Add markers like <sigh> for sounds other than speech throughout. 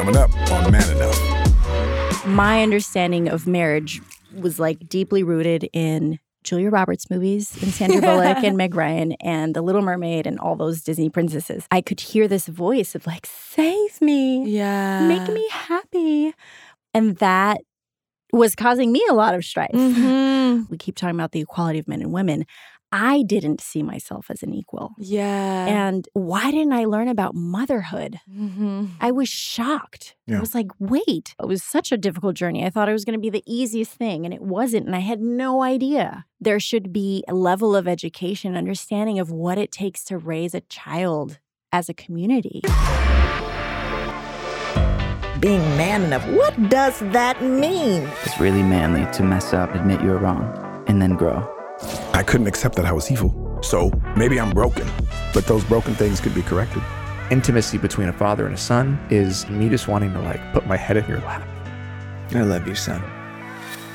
Coming up on Man Enough. My understanding of marriage was like deeply rooted in Julia Roberts movies and Sandra Bullock and <laughs> Meg Ryan and The Little Mermaid and all those Disney princesses. I could hear this voice of like, save me, Yeah. make me happy. And that was causing me a lot of strife. Mhm. We keep talking about the equality of men and women. I didn't see myself as an equal. Yeah. And why didn't I learn about motherhood? Mhm. I was shocked. Yeah. I was like, wait, it was such a difficult journey. I thought it was going to be the easiest thing, and it wasn't. And I had no idea. There should be a level of education, understanding of what it takes to raise a child as a community. Being man enough, what does that mean? It's really manly to mess up, admit you're wrong, and then grow. I couldn't accept that I was evil. So maybe I'm broken, but those broken things could be corrected. Intimacy between a father and a son is me just wanting to like put my head in your lap. I love you, son.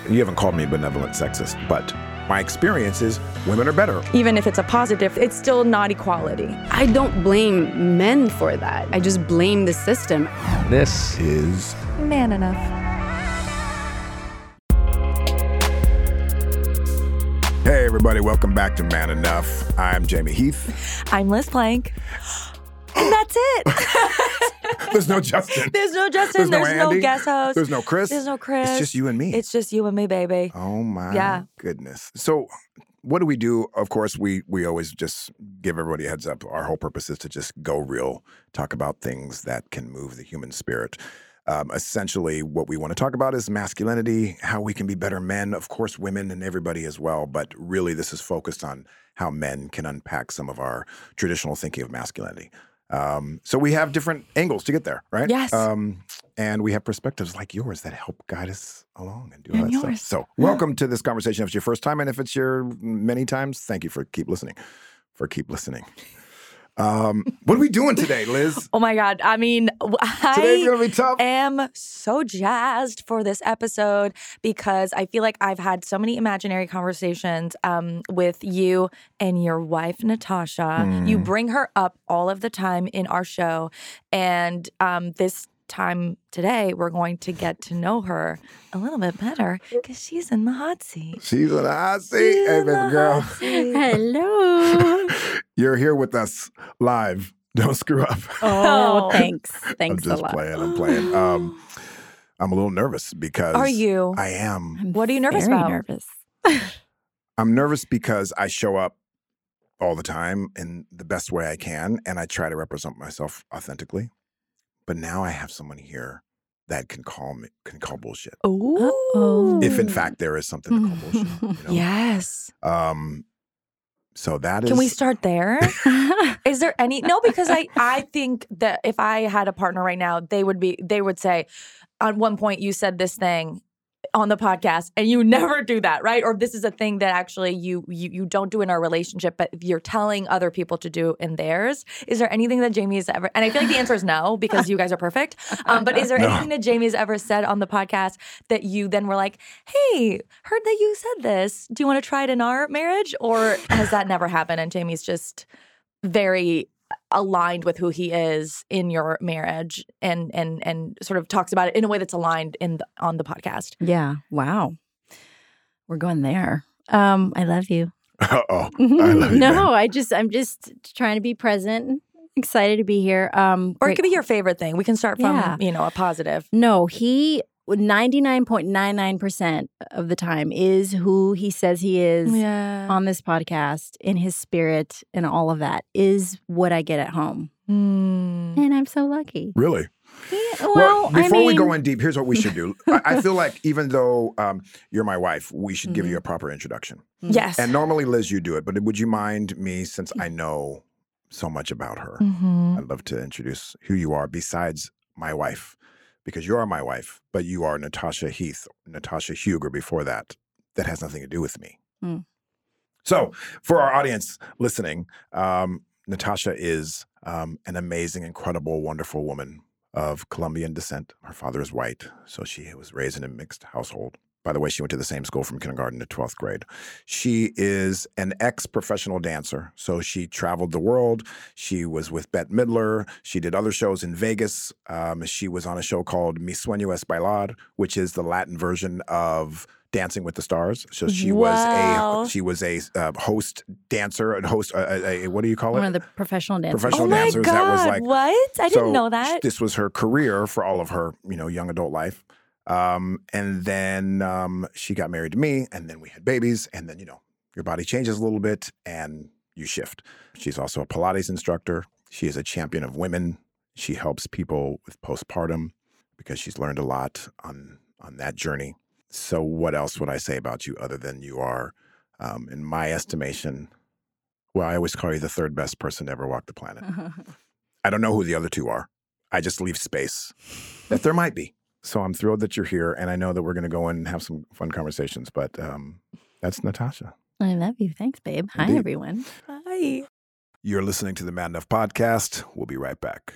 You haven't called me a benevolent sexist, but my experience is women are better. Even if it's a positive, it's still not equality. I don't blame men for that. I just blame the system. This Is Man enough. Hey everybody, welcome back to Man Enough. I'm Jamey Heath. I'm Liz Plank. And that's it. <laughs> There's no Justin. There's no Justin. There's no There's no, guest host. There's no Chris. There's no Chris. It's just you and me. It's just you and me, baby. Oh my Yeah. goodness. So what do we do? Of course, we we always just give everybody a heads up. Our whole purpose is to just go real, talk about things that can move the human spirit. Um, essentially, what we want to talk about is masculinity, how we can be better men, of course, women and everybody as well. But really, this is focused on how men can unpack some of our traditional thinking of masculinity. Um, so we have different angles to get there, right? Yes. Um, and we have perspectives like yours that help guide us along and do all that yours. stuff. So, welcome to this conversation. If it's your first time, and if it's your many times, thank you for keep listening. For keep listening. Um, what are we doing today, Liz? <laughs> Oh my God. I mean, w- Today's I gonna be tough. am so jazzed for this episode because I feel like I've had so many imaginary conversations um, with you and your wife, Natasha. You Mm. bring her up all of the time in our show. And um, this time today, we're going to get to know her a little bit better because she's in the hot seat. She's on the hot seat. She's Hey, in the baby girl. hot seat. <laughs> Hello. <laughs> You're here with us live. Don't screw up. oh, Oh. <laughs> thanks. I'm Thanks a just lot. playing. I'm playing. <gasps> Um, I'm a little nervous because Are you? I am. I'm What are you nervous very about? nervous. I'm nervous because I show up all the time in the best way I can and I try to represent myself authentically. But now I have someone here that can call me can call bullshit. Oh, If in fact there is something to call bullshit. You <laughs> know? Yes. Um so that is Can we start there? <laughs> Is there any no? Because I I think that if I had a partner right now, they would be they would say, at one point you said this thing on the podcast and you <laughs> never do that right? Or this is a thing that actually you you you don't do in our relationship but you're telling other people to do in theirs is there anything that jamey has ever and i feel like the answer is no because you guys are perfect <laughs> um, but is there No. anything that jamey has ever said on the podcast that you then were like hey heard that you said this. Do you want to try it in our marriage? Or has that never happened and jamey's just very aligned with who he is in your marriage and and and sort of talks about it in a way that's aligned in the, on the podcast yeah. Wow. We're going there. Um, I love you. <laughs> Uh-oh. <laughs> I love you, no. I just I'm just trying to be present. Excited to be here. Um, or it could be your favorite thing we can start from Yeah. you know a positive No, he 99.99% of the time is who he says he is yeah on this podcast in his spirit and all of that is what I get at home. Mm. And I'm so lucky. Really? Yeah, well, I before we go in deep, here's what we should do. <laughs> I, I feel like even though um, you're my wife, we should give you a proper introduction. yes And normally, Liz, you do it, but would you mind me, since I know so much about her? Mhm. I'd love to introduce who you are besides my wife, because you are my wife, but you are Natasha Heath, Natasha Huger before that. That has nothing to do with me. Hmm. So, for our audience listening, um, Natasha is um, an amazing, incredible, wonderful woman of Colombian descent. Her father is white, so she was raised in a mixed household. By the way, she went to the same school from kindergarten to 12th grade. She is an ex professional dancer. So she traveled the world. She was with Bette Midler. She did other shows in Vegas. Um, she was on a show called Mi Sueño es Bailar, which is the Latin version of Dancing with the Stars. So she Wow. was a she was a uh, host dancer and host uh, a, a, what do you call it? One of the professional dancers. Professional oh my dancers god! that was like what? I so didn't know that. This was her career for all of her, you know, young adult life. Um, and then um, she got married to me, and then we had babies, and then you know, your body changes a little bit, and you shift. She's also a Pilates instructor. She is a champion of women. She helps people with postpartum because she's learned a lot on on that journey. So, what else would I say about you other than you are, um, in my estimation? Well, I always call you the third best person to ever walk the planet. <laughs> I don't know who the other two are. I just leave space that there might be. So I'm thrilled that you're here, and I know that we're going to go in and have some fun conversations. But um, that's Natasha. I love you. Thanks, babe. Hi, everyone. Hi. You're listening to the Man Enough podcast. We'll be right back.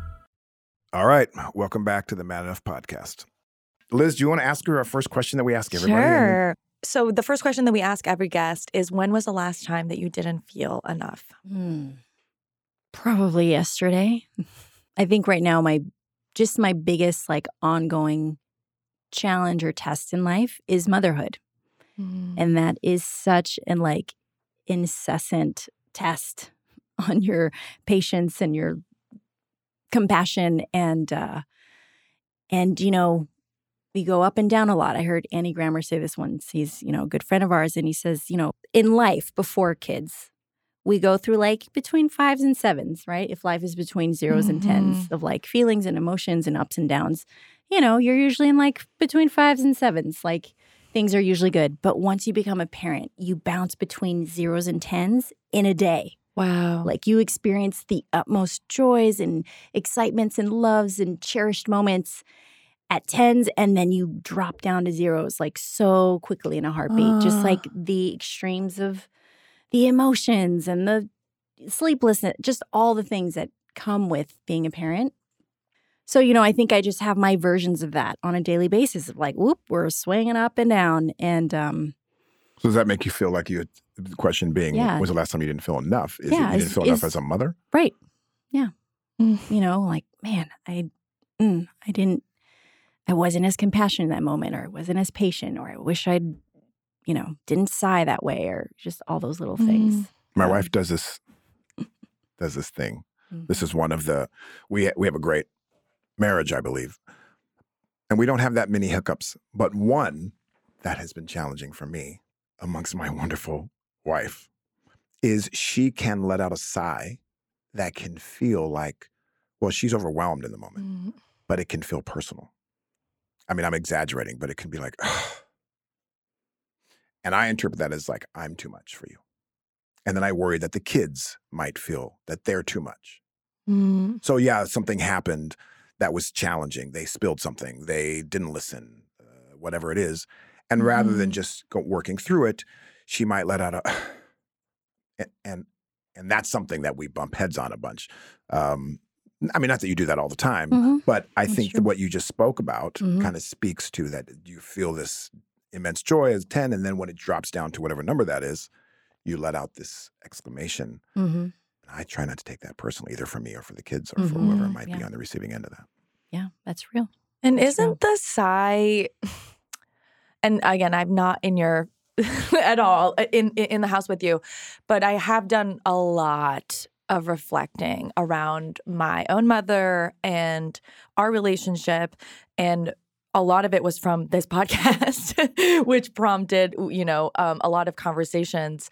All right. Welcome back to the Man Enough podcast. Liz, do you want to ask her our first question that we ask everybody? And- Sure. So the first question that we ask every guest is when was the last time that you didn't feel enough? Hmm. Probably yesterday. <laughs> I think right now my just my biggest like ongoing challenge or test in life is motherhood. And that is such an like incessant test <laughs> on your patience and your compassion and uh and you know we go up and down a lot. I heard Andy Grammer say this once. He's, you know, a good friend of ours and he says, you know, in life before kids, we go through like between fives and sevens, right? If life is between 0s and tens of like feelings and emotions and ups and downs, you know, you're usually in like between fives and sevens. Like things are usually good. But once you become a parent, you bounce between zeros and tens in a day. Wow. Like you experience the utmost joys and excitements and loves and cherished moments at tens, and then you drop down to zeros like so quickly in a heartbeat. Just like the extremes of the emotions and the sleeplessness, just all the things that come with being a parent. So, you know, I think I just have my versions of that on a daily basis of like, whoop, we're swinging up and down. And um, So does that make you feel like you? The question being, Yeah. was the last time you didn't feel enough? Is it Yeah, you didn't is- feel enough is- as a mother? Right. Yeah. Mm. You know, like, man, I mm, I didn't I wasn't as compassionate in that moment or I wasn't as patient or I wish I'd, you know, didn't sigh that way or just all those little things. My Um, wife does this. Does this thing. Mhm. This is one of the we we have a great marriage, I believe, and we don't have that many hiccups. But one that has been challenging for me amongst my wonderful wife is she can let out a sigh that can feel like, well, she's overwhelmed in the moment, Mm. but it can feel personal. I mean, I'm exaggerating, but it can be like, <sighs> and I interpret that as like, I'm too much for you. And then I worry that the kids might feel that they're too much. Mm. So, yeah, something happened that was challenging. They spilled something, they didn't listen, uh, whatever it is. And rather than Mhm. just go working through it, she might let out a, <sighs> and, and, and that's something that we bump heads on a bunch. Um, I mean, not that you do that all the time, Mhm. but I That's think that what you just spoke about Mhm. kind of speaks to that you feel this immense joy as 10, and then when it drops down to whatever number that is, you let out this exclamation. Mm-hmm. I try not to take that personally, either for me or for the kids or for whoever Mhm. might be on the receiving end of that. Yeah, that's real. And That's isn't the sigh <laughs> and again, I'm not in your <laughs> at all uh, in in the house with you, but I have done a lot of reflecting around my own mother and our relationship and a lot of it was from this <laughs> podcast which prompted you know um, a lot of conversations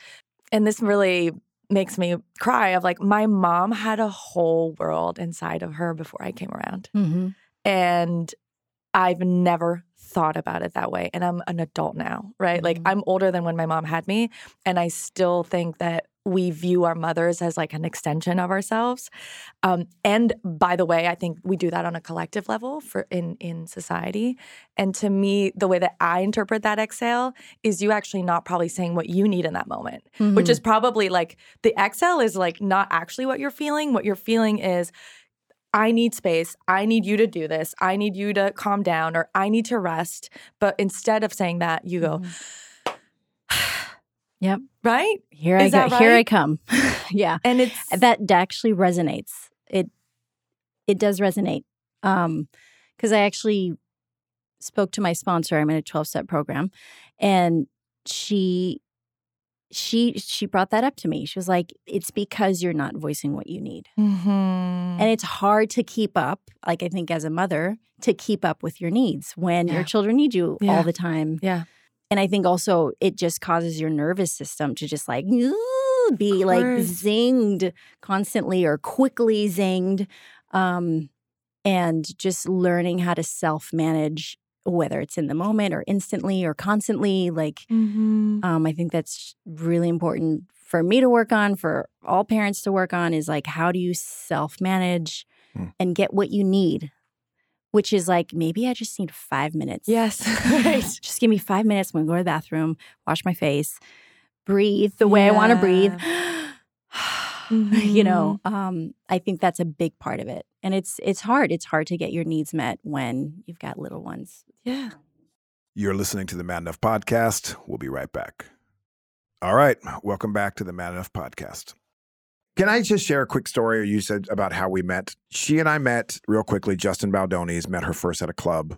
and this really makes me cry of like my mom had a whole world inside of her before i came around Mm-hmm. and I've never thought about it that way. And I'm an adult now, right? Like I'm older than when my mom had me. And I still think that we view our mothers as like an extension of ourselves. Um, and by the way, I think we do that on a collective level for in in society. And to me, the way that I interpret that exhale is you actually not probably saying what you need in that moment, which Mhm. is probably like the exhale is like not actually what you're feeling. What you're feeling is I need space. I need you to do this. I need you to calm down or I need to rest. But instead of saying that, you go, Yep. right? Here Is I go. that Here I come. <laughs> yeah. And it's that actually resonates. It it does resonate. Um because I actually spoke to my sponsor. I'm in a 12 step program and she she she brought that up to me. She was like, "It's because you're not voicing what you need." Mm-hmm. And it's hard to keep up, like I think as a mother, to keep up with your needs when Yeah. your children need you Yeah. all the time. Yeah. And I think also it just causes your nervous system to just like be like zinged constantly or quickly zinged. Um, and just learning how to self manage, whether it's in the moment or instantly or constantly. Like, Mm-hmm. um, I think that's really important for me to work on, for all parents to work on is like, how do you self manage Hmm. and get what you need? Which is like, maybe I just need five minutes. Yes. right. <laughs> <laughs> Just give me five minutes. I'm going to go to the bathroom, wash my face, breathe the way I want to breathe. <gasps> <laughs> You know, um, I think that's a big part of it, and it's it's hard. It's hard to get your needs met when you've got little ones. Yeah. You're listening to the Man Enough Podcast. We'll be right back. All right. Welcome back to the Man Enough Podcast. Can I just share a quick story you said about how we met? She and I met real quickly. Justin Baldoni's met her first at a club.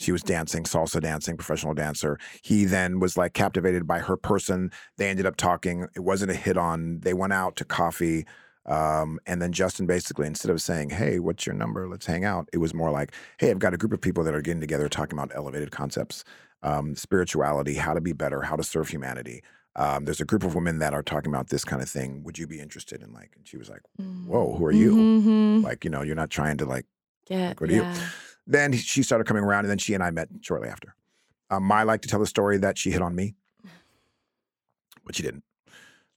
She was dancing, salsa dancing, professional dancer. He then was like captivated by her person. They ended up talking. It wasn't a hit on. They went out to coffee. Um, and then Justin basically, instead of saying, Hey, what's your number? Let's hang out, it was more like, Hey, I've got a group of people that are getting together talking about elevated concepts, um, spirituality, how to be better, how to serve humanity. Um, there's a group of women that are talking about this kind of thing. Would you be interested in like? And she was like, Whoa, who are you? Mm-hmm. Like, you know, you're not trying to like Yeah. Go to you. Then she started coming around, and then she and I met shortly after. Um, Mai liked to tell the story that she hit on me, but she didn't.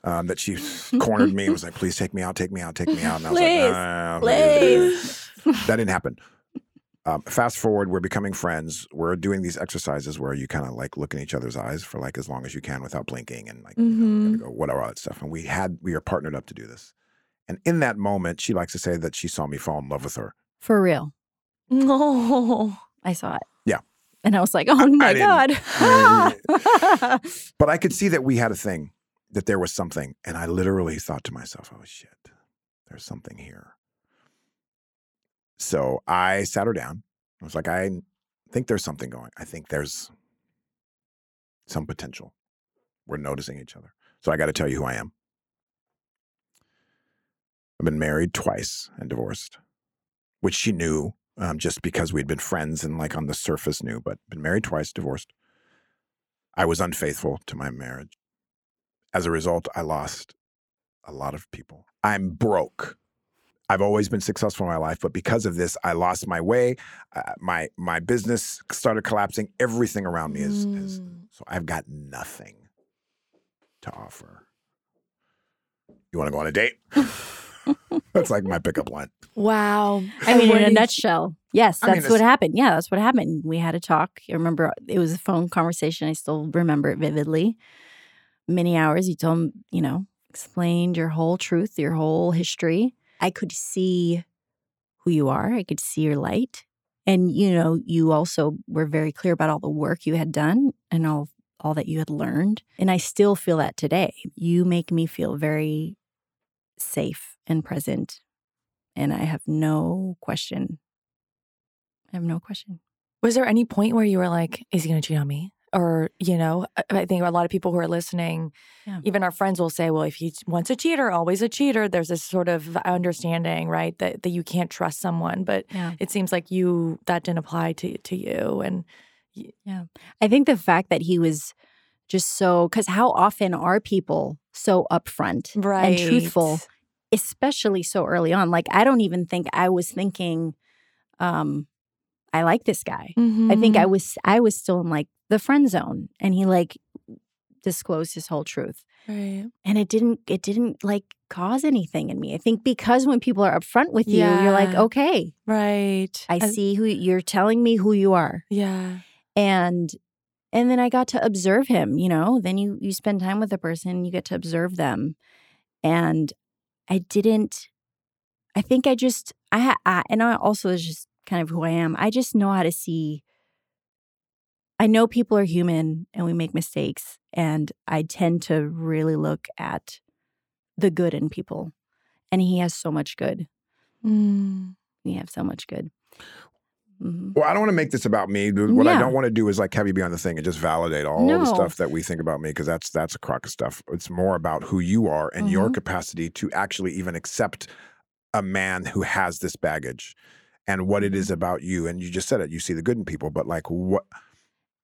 Um, that she <laughs> cornered me and was like, "Please take me out, take me out, take me out." And I was Please, "No, no, no, Please. That didn't happen. Um, fast forward, we're becoming friends. We're doing these exercises where you kind of like look in each other's eyes for like as long as you can without blinking and like you know, Mhm. gotta go whatever all that stuff. And we had we are partnered up to do this. And in that moment, she likes to say that she saw me fall in love with her. For real, No. I saw it. Yeah. and I was like, "Oh my didn't. god!" <laughs> But I could see that we had a thing, that there was something. And I literally thought to myself, oh shit, there's something here. So I sat her down. I was like, I think there's something going. I think there's some potential. We're noticing each other. So I got to tell you who I am. I've been married twice and divorced, which she knew um, just because we'd been friends and like on the surface knew, but been married twice, divorced. I was unfaithful to my marriage. As a result, I lost a lot of people. I'm broke. I've always been successful in my life, but because of this, I lost my way. Uh, my my business started collapsing. Everything around me is, is Mm. so I've got nothing to offer. You want to go on a date? <laughs> That's like my pickup line. Wow. I mean, in a nutshell, yes, I mean, that's what happened. Yeah, that's what happened. We had a talk. I remember it was a phone conversation. I still remember it vividly. Many hours. You told him, you know, explained your whole truth, your whole history. I could see who you are. I could see your light. And, you know, you also were very clear about all the work you had done and all all that you had learned. And I still feel that today. You make me feel very safe and present. And I have no question. I have no question. Was there any point where you were like, is he going to cheat on me? Or, you know, I- think a lot of people who are listening, Yeah. even our friends will say, well, if he once a cheater, always a cheater. There's this sort of understanding, right? That, that you can't trust someone. But Yeah. it seems like you, that didn't apply to, to you. And yeah. I think the fact that he was just so, because how often are people so upfront and truthful, especially so early on? Like, I don't even think I was thinking, um, I like this guy. I think I was I was still in like the friend zone and he like disclosed his whole truth. Right. And it didn't it didn't like cause anything in me. I think because when people are upfront with you, you're like, okay, Right. I see who you're telling me who you are. Yeah. And and then I got to observe him, you know. Then you you spend time with a person, you get to observe them. And I didn't I think I just I, I and I also is just kind of who I am. I just know how to see I know people are human and we make mistakes and I tend to really look at the good in people. And he has so much good. Mm. We have so much good. Mhm. Well, I don't want to make this about me. What I don't want to do is like have you be on the thing and just validate all No. the stuff that we think about me because that's that's a crock of stuff. It's more about who you are and your Mhm. capacity to actually even accept a man who has this baggage and what it is Mm-hmm. about you. And you just said it. You see the good in people, but like what?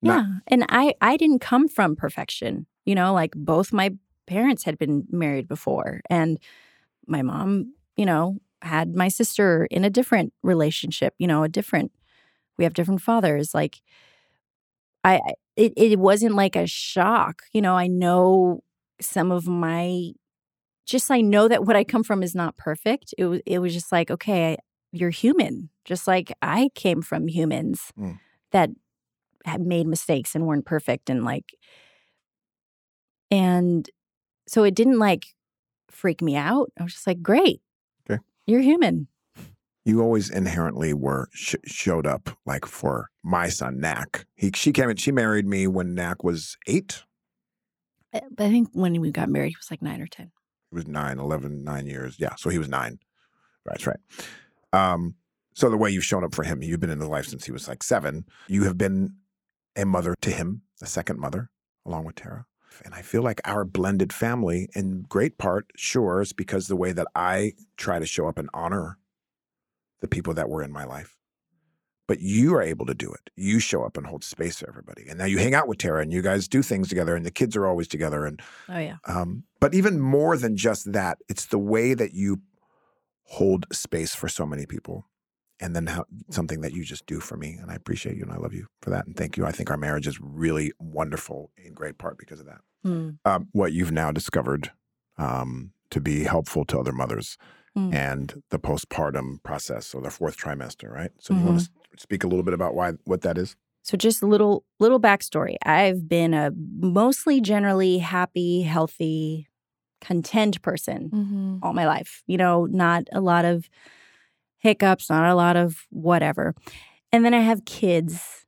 Not- yeah and i i didn't come from perfection you know like both my parents had been married before and my mom you know had my sister in a different relationship you know a different we have different fathers like i I- it, it wasn't like a shock you know i know some of my just i know that what i come from is not perfect it was it was just like okay you're human just like i came from humans Mm. that had made mistakes and weren't perfect and like and so it didn't like freak me out i was just like great Okay. you're human You always inherently were sh- showed up like for my son Knack. He she came in. She married me when Knack was eight. But i think when we got married he was like nine or ten He was nine, 11, nine years. Yeah, so he was nine. That's right. Um, so the way you've shown up for him, you've been in his life since he was like seven. You have been a mother to him, a second mother, along with Tara. And I feel like our blended family, in great part, sure, is because the way that I try to show up and honor the people that were in my life. But you are able to do it. You show up and hold space for everybody. And now you hang out with Tara and you guys do things together and the kids are always together. And oh yeah um, but even more than just that, it's the way that you hold space for so many people. And then how, something that you just do for me. And I appreciate you and I love you for that. And thank you. I think our marriage is really wonderful in great part because of that. Hmm. Um, what you've now discovered um, to be helpful to other mothers Mm. and the postpartum process or the fourth trimester, right? So you want to speak a little bit about why what that is? So just a little little backstory. I've been a mostly generally happy, healthy, content person Mm-hmm. all my life. You know, not a lot of hiccups, not a lot of whatever. And then I have kids.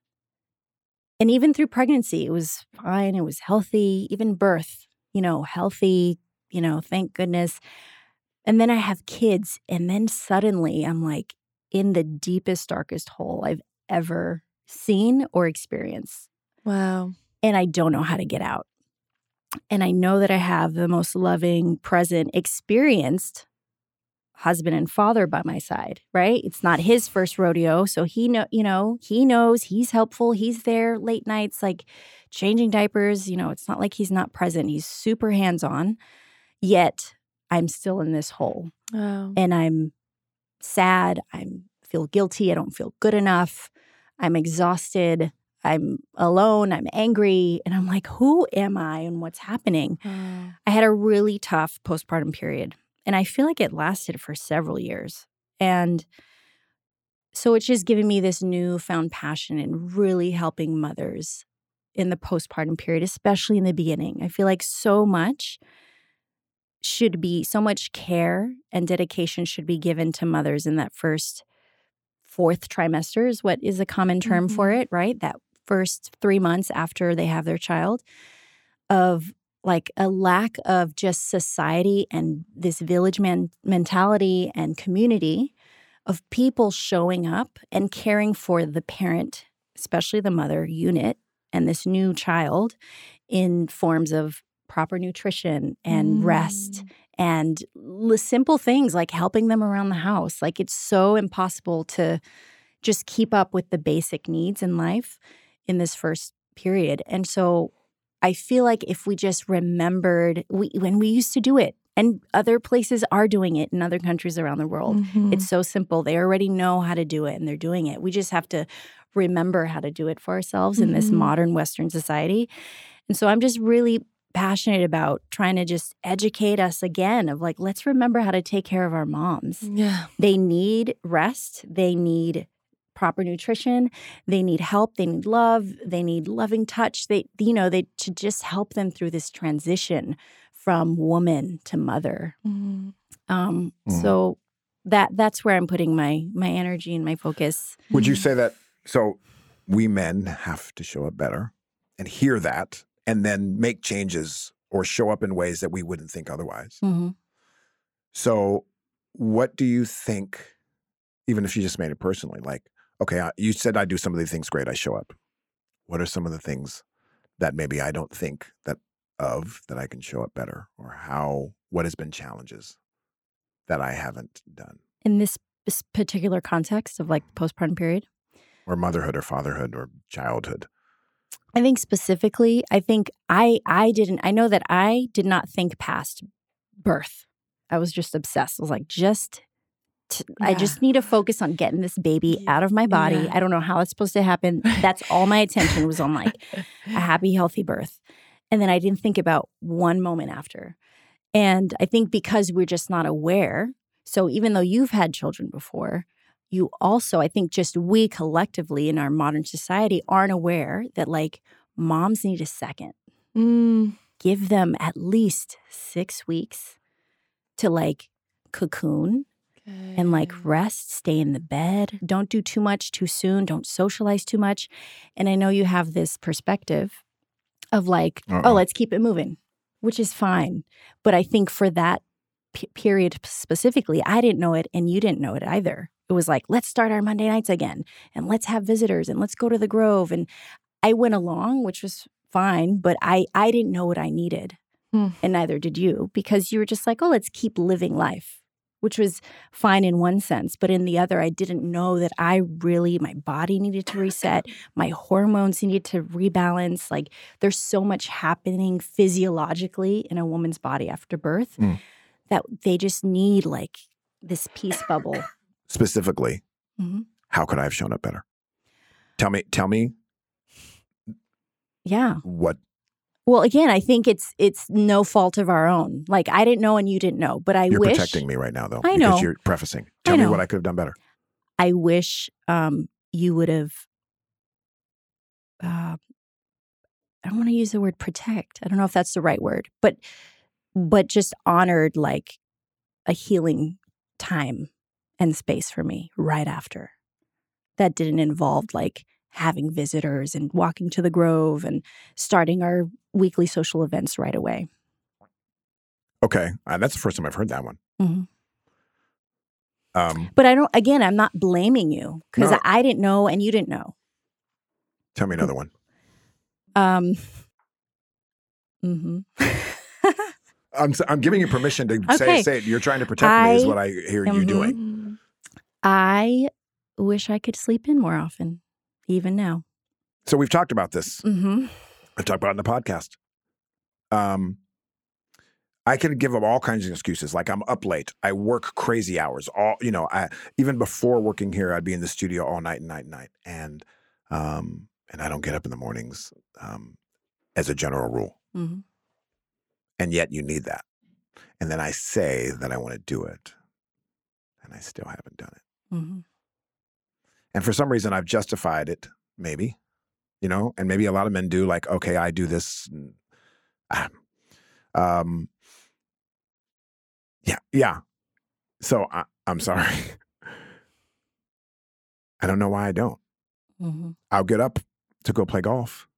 And even through pregnancy, it was fine. It was healthy, even birth, you know, healthy, you know, thank goodness. And then I have kids. And then suddenly I'm like in the deepest, darkest hole I've ever seen or experienced. Wow. And I don't know how to get out. And I know that I have the most loving, present, experienced husband and father by my side, right? It's not his first rodeo, so he know, you know, he knows, he's helpful, he's there late nights like changing diapers, you know, it's not like he's not present. He's super hands-on. Yet I'm still in this hole Wow. and I'm sad, I'm feel guilty, I don't feel good enough. I'm exhausted. I'm alone, I'm angry, and I'm like, who am I and what's happening? Wow. I had a really tough postpartum period, and I feel like it lasted for several years. And so it's just given me this newfound passion in really helping mothers in the postpartum period, especially in the beginning. I feel like so much should be, so much care and dedication should be given to mothers in that first fourth trimester, is what is a common term for mm-hmm. it, right? That first three months after they have their child of like a lack of just society and this village man- mentality and community of people showing up and caring for the parent, especially the mother unit and this new child in forms of proper nutrition and rest and simple things like helping them around the house. Like it's so impossible to just keep up with the basic needs in life in this first period. And so I feel like if we just remembered we when we used to do it And other places are doing it in other countries around the world. Mhm. It's so simple. They already know how to do it and they're doing it. We just have to remember how to do it for ourselves in this Mhm. modern Western society. And so I'm just really passionate about trying to just educate us again of like, let's remember how to take care of our moms. yeah. They need rest, they need proper nutrition, they need help, they need love, they need loving touch. They, you know, they to just help them through this transition from woman to mother. Mhm. Um, Mhm. so that that's where I'm putting my my energy and my focus. Would you say that? So we men have to show up better and hear that and then make changes or show up in ways that we wouldn't think otherwise. Mm-hmm. So, what do you think, even if you just made it personally, like, okay, I, you said I do some of these things great, I show up. What are some of the things that maybe I don't think that of that I can show up better? Or how, what has been challenges that I haven't done? In this, this particular context of like postpartum period, Or motherhood or fatherhood or childhood? I think specifically, I think I I didn't I know that I did not think past birth. I was just obsessed. I was like, just t- I Yeah. just need to focus on getting this baby out of my body. Yeah. I don't know how it's supposed to happen. That's all my attention was on like a <laughs> happy, healthy birth. And then I didn't think about one moment after. And I think because we're just not aware. So even though you've had children before, you also, I think just we collectively in our modern society aren't aware that like moms need a second. Mm. Give them at least six weeks to like cocoon and like rest, stay in the bed. Don't do too much too soon. Don't socialize too much. And I know you have this perspective of like, Uh-uh. oh, let's keep it moving, which is fine. But I think for that p- period specifically, I didn't know it and you didn't know it either. It was like, let's start our Monday nights again and let's have visitors and let's go to the Grove. And I went along, which was fine, but I, I didn't know what I needed. Hmm. And neither did you because you were just like, oh, let's keep living life which was fine in one sense, but in the other, I didn't know that I really, my body needed to reset, my hormones needed to rebalance. Like, there's so much happening physiologically in a woman's body after birth Mm. that they just need like this peace bubble. Specifically, Mhm. how could I have shown up better? Tell me, tell me Yeah. what Well, again, I think it's it's no fault of our own. Like I didn't know and you didn't know, but I you're wish protecting me right now, though. I because know. you're prefacing. Tell me what I could have done better. I wish um, you would have. Uh, I don't want to use the word protect. I don't know if that's the right word, but but just honored like a healing time and space for me right after. That didn't involve like having visitors and walking to the grove and starting our weekly social events right away. Okay, uh, that's the first time I've heard that one. Mhm. Um, But I don't. Again, I'm not blaming you because No. I didn't know and you didn't know. tell me another one. Um. mhm. <laughs> I'm I'm giving you permission to say Okay. say it. You're trying to protect me, is what I hear you doing. I wish I could sleep in more often, even now. So we've talked about this. Mm-hmm. I talked about it in the podcast. Um, I can give them all kinds of excuses. Like I'm up late. I work crazy hours. All you know. I even before working here, I'd be in the studio all night and night and night, and um, and I don't get up in the mornings, um, as a general rule. Mm-hmm. And yet you need that. And then I say that I want to do it, and I still haven't done it. Mm-hmm. And for some reason, I've justified it, maybe, you know, and maybe a lot of men do, like, okay, I do this. ah, um, yeah, yeah. So I, I'm sorry. <laughs> I don't know why I don't. Mm-hmm. I'll get up to go play golf.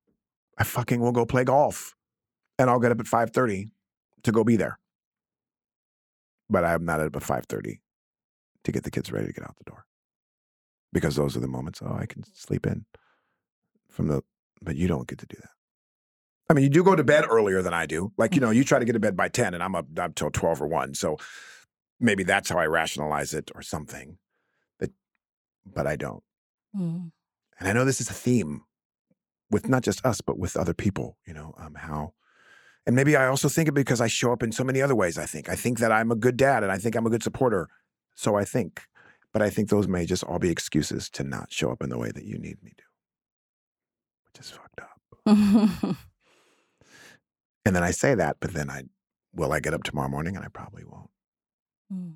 I fucking will go play golf, and I'll get up at five thirty to go be there. But I'm not up at five thirty to get the kids ready to get out the door because those are the moments. Oh, I can sleep in from the. But you don't get to do that. I mean, you do go to bed earlier than I do. Like you know, you try to get to bed by ten, and I'm up up till twelve or one. So maybe that's how I rationalize it or something. But but I don't. Mm-hmm. And I know this is a theme with not just us, but with other people, you know, um, how And maybe I also think it because I show up in so many other ways. I think I think that I'm a good dad and I think I'm a good supporter. So I think, but I think those may just all be excuses to not show up in the way that you need me to, which is fucked up. <laughs> And then I say that, but then I will I get up tomorrow morning and I probably won't. Mm.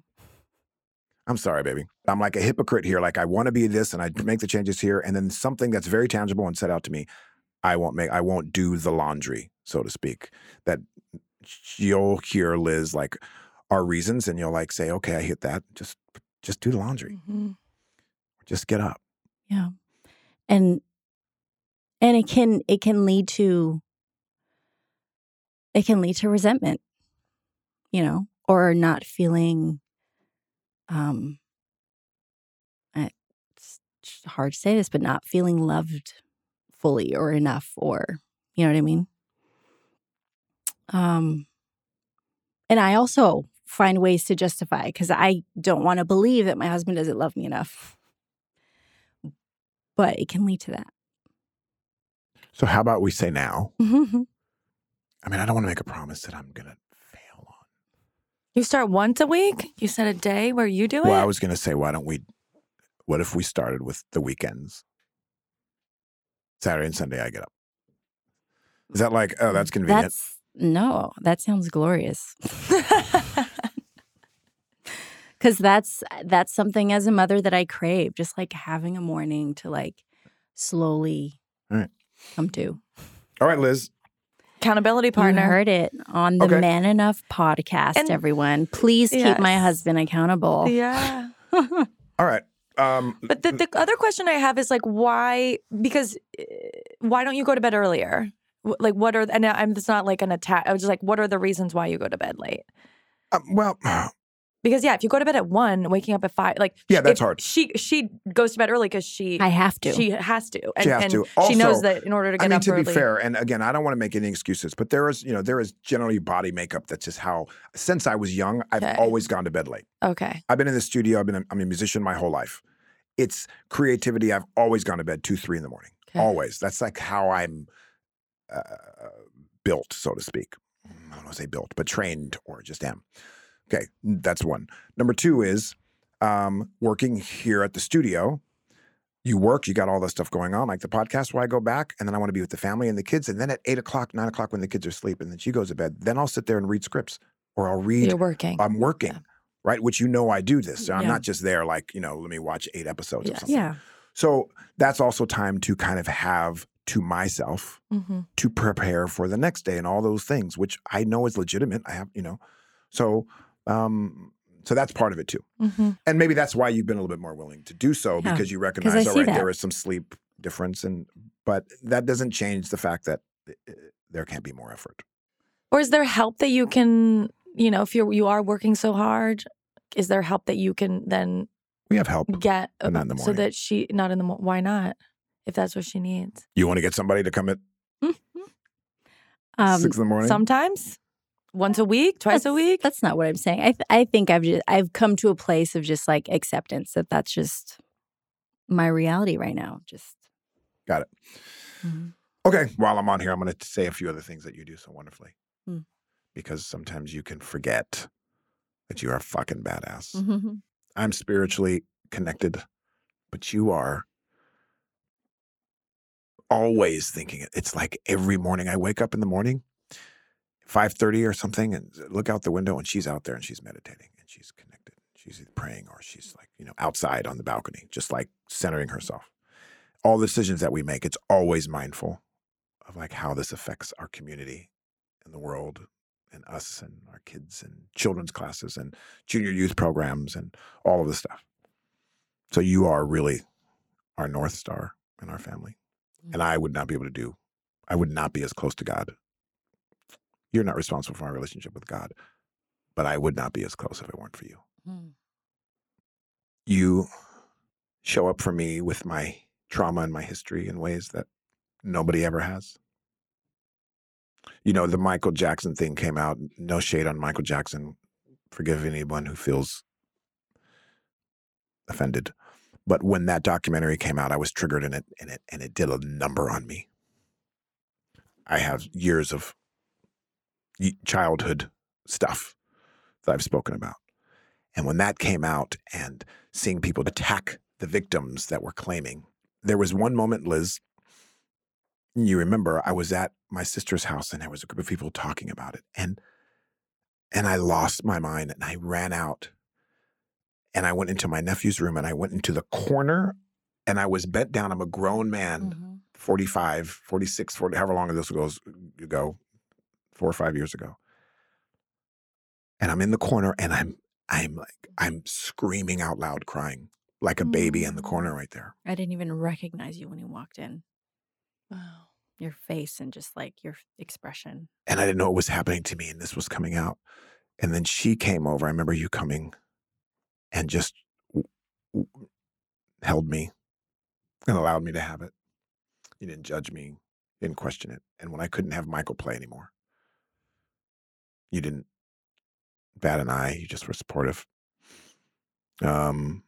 I'm sorry, baby. I'm like a hypocrite here. Like I want to be this and I make the changes here, and then something that's very tangible and set out to me, I won't make. I won't do the laundry, so to speak. That you'll hear Liz like our reasons, and you'll like say, "Okay, I hit that. Just, just do the laundry. Mhm. Just get up." Yeah. And and it can it can lead to it can lead to resentment, you know, or not feeling um it's hard to say this, but not feeling loved fully or enough or you know what I mean? Um and I also find ways to justify because I don't want to believe that my husband doesn't love me enough. But it can lead to that. So how about we say now? Mm-hmm. I mean, I don't want to make a promise that I'm gonna fail on. You start once a week? You said a day where you do it? Well, I was gonna say, why don't we? What if we started with the weekends? Saturday and Sunday, I get up. Is that like, oh, that's mm, convenient? That's no, that sounds glorious. <laughs> Cuz that's that's something as a mother that I crave, just like having a morning to like slowly All right. come to. All right, Liz. Accountability partner. You heard it on the Okay. Man Enough podcast, And- everyone. Please keep my husband accountable. Yeah. <laughs> All right. Um, But the, the other question I have is like, why? Because uh, why don't you go to bed earlier? Like, what are and I'm it's not like an attack. I was just like, what are the reasons why you go to bed late? um, well, Because yeah, if you go to bed at one, waking up at five, like Yeah, that's hard. She she goes to bed early because she I have to. she has to. And, She has and to. she knows Also, that in order to get I mean, up to early. be fair, and again, I don't want to make any excuses, but there is, you know, there is generally body makeup. That's just how. Since I was young, I've Okay. always gone to bed late. Okay. I've been in the studio. I've been. A, I'm a musician my whole life. It's creativity. I've always gone to bed two, three in the morning. Okay. Always. That's like how I'm uh, built, so to speak. I don't want to say built, but trained or just am. Okay, that's one. Number two is um, working here at the studio. You work, you got all this stuff going on, like the podcast where I go back, and then I want to be with the family and the kids. And then at eight o'clock, nine o'clock, when the kids are asleep, and then she goes to bed, then I'll sit there and read scripts or I'll read You're working. I'm working, Yeah. right? Which you know I do this. So I'm Yeah. not just there like, you know, let me watch eight episodes Yes. or something. yeah. So that's also time to kind of have to myself hmm to prepare for the next day and all those things, which I know is legitimate. I have, you know, so um so that's part of it too. hmm And maybe that's why you've been a little bit more willing to do so Yeah, because you recognize, all right, that. there is some sleep difference and but that doesn't change the fact that uh, there can't be more effort. Or is there help that you can, you know, if you're you are working so hard, is there help that you can then We have help. get But not in the so that she not in the morning? Why not? If that's what she needs. You want to get somebody to come at Um, six in the morning? Sometimes, once a week, twice a week. That's not what I'm saying. I th- I think I've just I've come to a place of just like acceptance that that's just my reality right now. Just Got it. Mhm. Okay, while I'm on here, I'm going to say a few other things that you do so wonderfully. Mm. Because sometimes you can forget that you are a fucking badass. Mhm. I'm spiritually connected, but you are always thinking it. It's like every morning I wake up in the morning, 5:30 or something, and look out the window and she's out there and she's meditating and she's connected. She's either praying or she's like, you know, outside on the balcony, just like centering herself. All the decisions that we make, it's always mindful of like how this affects our community and the world and us and our kids and children's classes and junior youth programs and all of this stuff. So you are really our North Star in our family. And mm. I would not be able to do, I would not be as close to God. You're not responsible for my relationship with God, but I would not be as close if it weren't for you. Mhm. You show up for me with my trauma and my history in ways that nobody ever has. You know, the Michael Jackson thing came out. No shade on Michael Jackson. Forgive anyone who feels offended. But when that documentary came out, I was triggered in it and it and it did a number on me. I have years of childhood stuff that I've spoken about. And when that came out and seeing people attack the victims that were claiming, there was one moment, Liz, you remember I was at my sister's house and there was a group of people talking about it. And and I lost my mind and I ran out and I went into my nephew's room and I went into the corner and I was bent down. I'm a grown man, Mm-hmm. 45, 46, 40, however long this goes ago, four or five years ago. And I'm in the corner and I'm I'm like I'm screaming out loud, crying like a baby in the corner mm. right there. I didn't even recognize you when you walked in. Wow. Your face and just like your expression. And I didn't know what was happening to me and this was coming out. And then she came over. I remember you coming and just w- w- held me and allowed me to have it. You didn't judge me, didn't question it. And when I couldn't have Michael play anymore, you didn't bat an eye. You just were supportive. Um,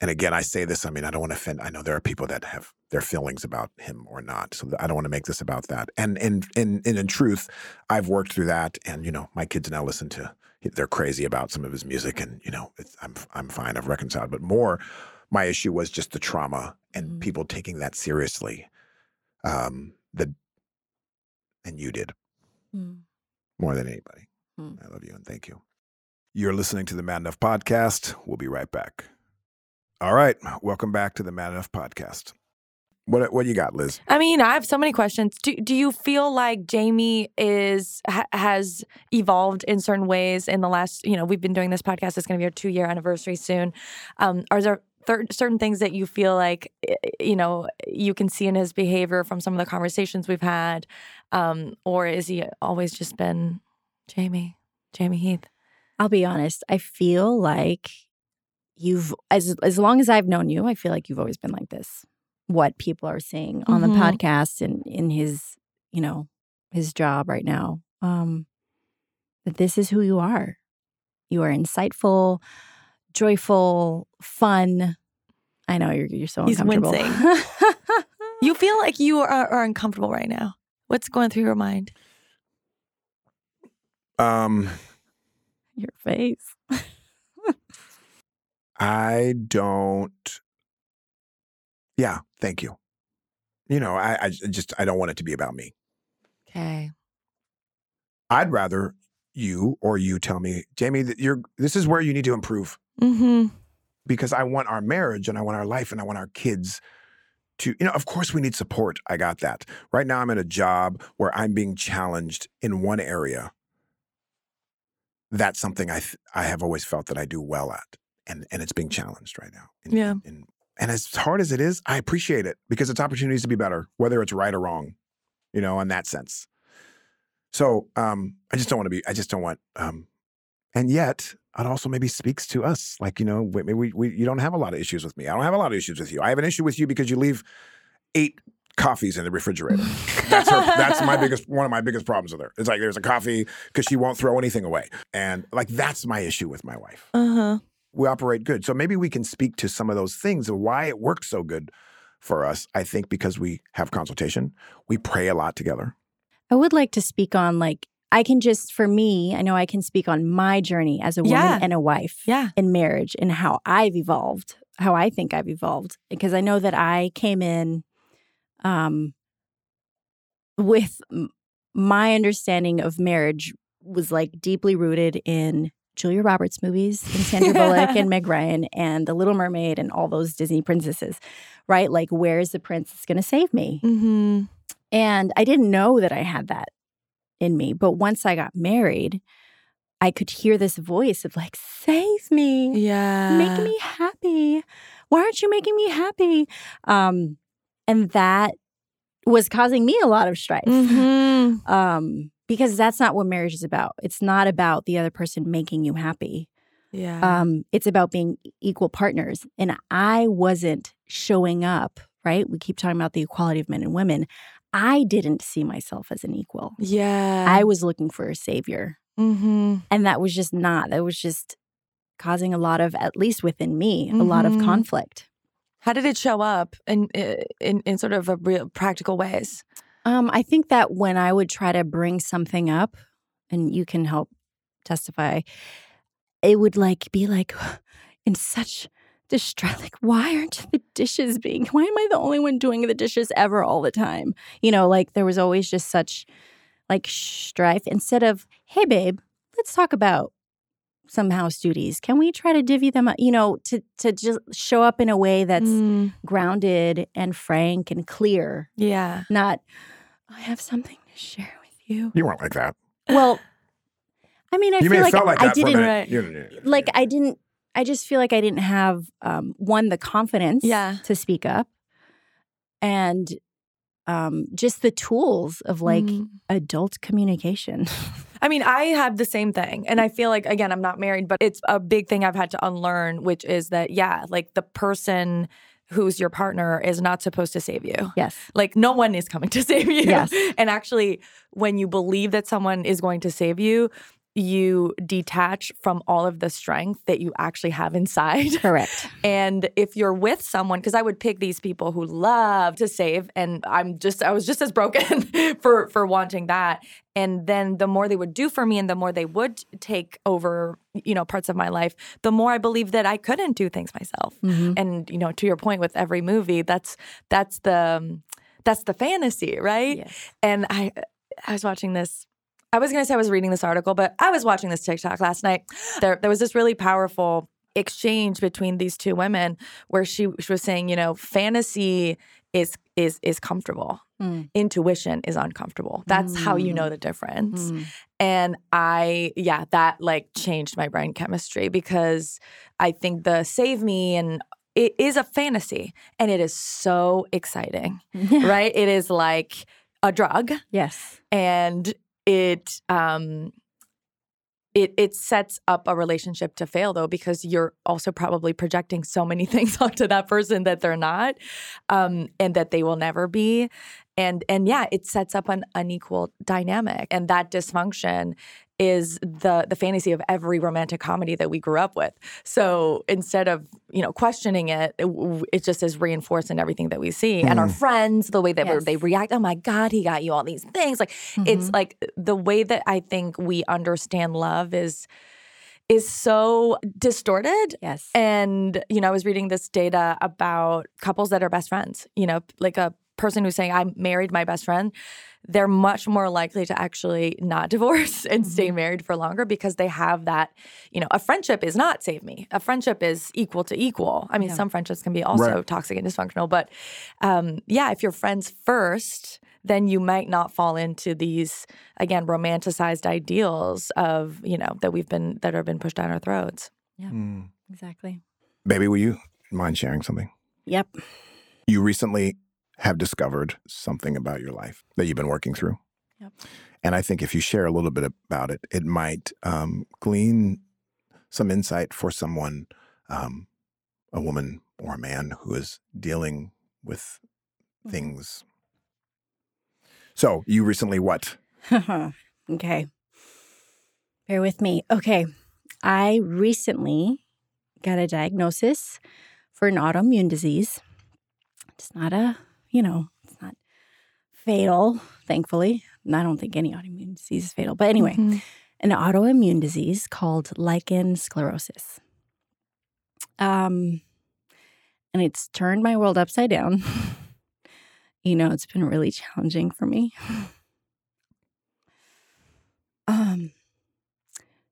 and again, I say this. I mean, I don't want to offend. I know there are people that have their feelings about him or not, so I don't want to make this about that. And in in in, in truth, I've worked through that, and you know, my kids now listen to. They're crazy about some of his music, and you know, it's, I'm I'm fine. I've reconciled, but more, my issue was just the trauma and Mhm. people taking that seriously. Um, the and you did Mm. more than anybody. Hmm. I love you and thank you. You're listening to the Man Enough Podcast. We'll be right back. All right. Welcome back to the Man Enough Podcast. What what you got, Liz? I mean, I have so many questions. Do do you feel like Jamey is ha, has evolved in certain ways in the last? You know, we've been doing this podcast. It's going to be our two year anniversary soon. Um, are there thir- certain things that you feel like eh, you know you can see in his behavior from some of the conversations we've had, um, or is he always just been Jamey, Jamey Heath? I'll be honest. I feel like you've as as long as I've known you, I feel like you've always been like this. What people are saying on the Mhm. podcast and in his, you know, his job right now. Um that this is who you are. You are insightful, joyful, fun. I know you're you're so He's uncomfortable. wincing. <laughs> You feel like you are, are uncomfortable right now. What's going through your mind? Um, <laughs> your face. I don't. Yeah, thank you. You know, I, I just I don't want it to be about me. Okay. I'd rather you or you tell me, Jamey, that you're this is where you need to improve Mm-hmm. because I want our marriage and I want our life and I want our kids to, you know, of course we need support. I got that. Right now I'm in a job where I'm being challenged in one area. That's something I th- I have always felt that I do well at. And and it's being challenged right now. And, Yeah. And, and as hard as it is, I appreciate it because it's opportunities to be better, whether it's right or wrong, you know, in that sense. So um, I just don't want to be, I just don't want, um, and yet it also maybe speaks to us. Like, you know, maybe we, we, you don't have a lot of issues with me. I don't have a lot of issues with you. I have an issue with you because you leave eight coffees in the refrigerator. That's her, that's my <laughs> biggest, one of my biggest problems with her. It's like there's a coffee because she won't throw anything away. And like, that's my issue with my wife. Uh huh. We operate good. So maybe we can speak to some of those things of why it works so good for us. I think because we have consultation, we pray a lot together. I would like to speak on like I can just for me, I know I can speak on my journey as a woman Yeah. and a wife Yeah. in marriage and how I've evolved, how I think I've evolved because I know that I came in um with my understanding of marriage was like deeply rooted in Julia Roberts movies and Sandra Bullock and <laughs> Meg Ryan and The Little Mermaid and all those Disney princesses, right? Like, where is the princess going to save me? Mm-hmm. And I didn't know that I had that in me. But once I got married, I could hear this voice of like, save me, Yeah. make me happy. Why aren't you making me happy? Um, and that was causing me a lot of strife. Mm-hmm. <laughs> Um, because that's not what marriage is about. It's not about the other person making you happy. Yeah. Um, it's about being equal partners. And I wasn't showing up, right? We keep talking about the equality of men and women. I didn't see myself as an equal. yeah. I was looking for a savior. Mm-hmm. And that was just not, that was just causing a lot of, at least within me, a lot of Mhm. conflict. How did it show up in in in sort of a real practical ways? Um, I think that when I would try to bring something up and you can help testify. It would like be like <sighs> in such distress. Like, why aren't the dishes being? Why am I the only one doing the dishes ever all the time? You know, like there was always just such like strife instead of, hey, babe, let's talk about some house duties. Can we try to divvy them up? You know, to to just show up in a way that's Mm, grounded and frank and clear, yeah. not I have something to share with you. You weren't like that. Well, I mean, I you feel may have like, felt like I that for didn't minute. Right. You- you- like I didn't. I just feel like I didn't have um, one the confidence Yeah. to speak up, and um, just the tools of like Mm. adult communication. <laughs> I mean, I have the same thing. And I feel like, again, I'm not married, but it's a big thing I've had to unlearn, which is that, yeah, like the person who's your partner is not supposed to save you. yes. Like, no one is coming to <laughs> save you. Yes. And actually, when you believe that someone is going to save you, you detach from all of the strength that you actually have inside. <laughs> Correct. And if you're with someone, because I would pick these people who love to save, and I'm just I was just as broken <laughs> for for wanting that. And then the more they would do for me, and the more they would take over, you know, parts of my life, the more I believed that I couldn't do things myself. Mhm. And you know, to your point, with every movie, that's that's the that's the fantasy, right? Yes. And I I was watching this. I was gonna say I was reading this article, but I was watching this TikTok last night. There there was this really powerful exchange between these two women where she, she was saying, you know, fantasy is is is comfortable. Mm. Intuition is uncomfortable. That's how you know the difference. Mm. And I, yeah, that like changed my brain chemistry because I think the save me and it is a fantasy and it is so exciting, <laughs> right? It is like a drug yes. and it um it it sets up a relationship to fail though because you're also probably projecting so many <laughs> things onto that person that they're not um and that they will never be. And and yeah it sets up an unequal dynamic and that dysfunction is the the fantasy of every romantic comedy that we grew up with. So instead of you know questioning it it, it just is reinforced in everything that we see. And our mm-hmm. friends the way that Yes. they react oh my god he got you all these things. Like it's mm-hmm. like the way that i think we understand love is is so distorted. Yes. and, you know, I was reading this data about couples that are best friends, you know, like a person who's saying, I married my best friend, they're much more likely to actually not <laughs> divorce and stay married for longer because they have that, you know, a friendship is not save me. A friendship is equal to equal. I mean, Yeah. some friendships can be also Right. toxic and dysfunctional, but um, yeah, if you're friends first, then you might not fall into these again romanticized ideals of you know that we've been that have been pushed down our throats. Mm. Exactly. Baby, will you mind sharing something? Yep. You recently have discovered something about your life that you've been working through. Yep. And I think if you share a little bit about it, it might um, glean some insight for someone, um, a woman or a man who is dealing with things. So you recently what? <laughs> okay. Bear with me. Okay. I recently got a diagnosis for an autoimmune disease. It's not a, you know, it's not fatal, thankfully. And I don't think any autoimmune disease is fatal. But anyway, an autoimmune disease called lichen sclerosus. Um, and it's turned my world upside down. <laughs> you know, it's been really challenging for me. <laughs> Um,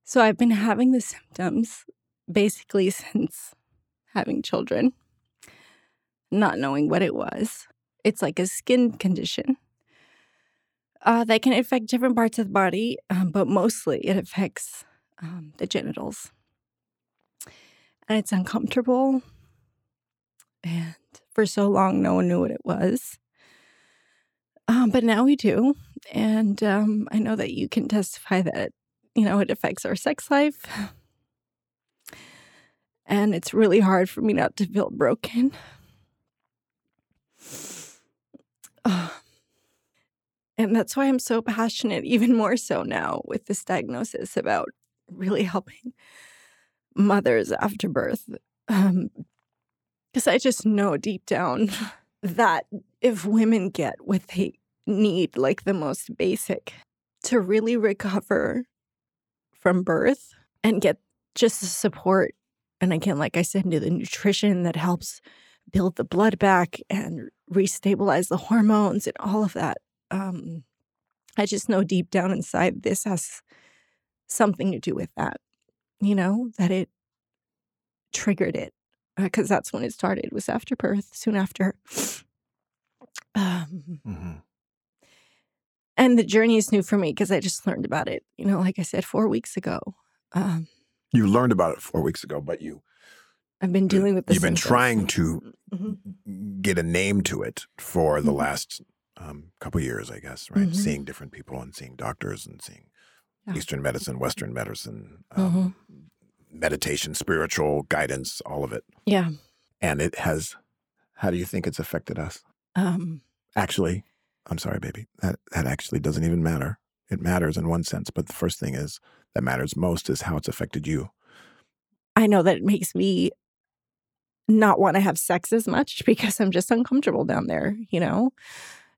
so I've been having the symptoms basically <laughs> since having children, not knowing what it was. It's like a skin condition uh, that can affect different parts of the body, um, but mostly it affects um, the genitals. And it's uncomfortable. And for so long, no one knew what it was. Um, but now we do. And um, I know that you can testify that, you know, it affects our sex life. And it's really hard for me not to feel broken. Ah. <sighs> And that's why I'm so passionate, even more so now with this diagnosis, about really helping mothers after birth. Because I just know deep down <laughs> that if women get what they need, like the most basic, to really recover from birth and get just the support. And again, like I said, the nutrition that helps build the blood back and restabilize the hormones and all of that. Um, I just know deep down inside this has something to do with that, you know, that it triggered it because that's when it started was after birth, soon after. <sighs> Um, Mm-hmm. and the journey is new for me because I just learned about it, you know, like I said, four weeks ago. Um, You learned about it four weeks ago, but you I've been dealing with this. you've been trying to Mhm. get a name to it for the Mhm. last um, couple years, I guess. Right, Mhm. seeing different people and seeing doctors and seeing Yeah. Eastern medicine, Western medicine, um, meditation, spiritual guidance, all of it, Yeah. and it has. How do you think it's affected us? Um, Actually, I'm sorry, baby. That that actually doesn't even matter. It matters in one sense, but the first thing is that matters most is how it's affected you. I know that it makes me not want to have sex as much <laughs> because I'm just uncomfortable down there, you know?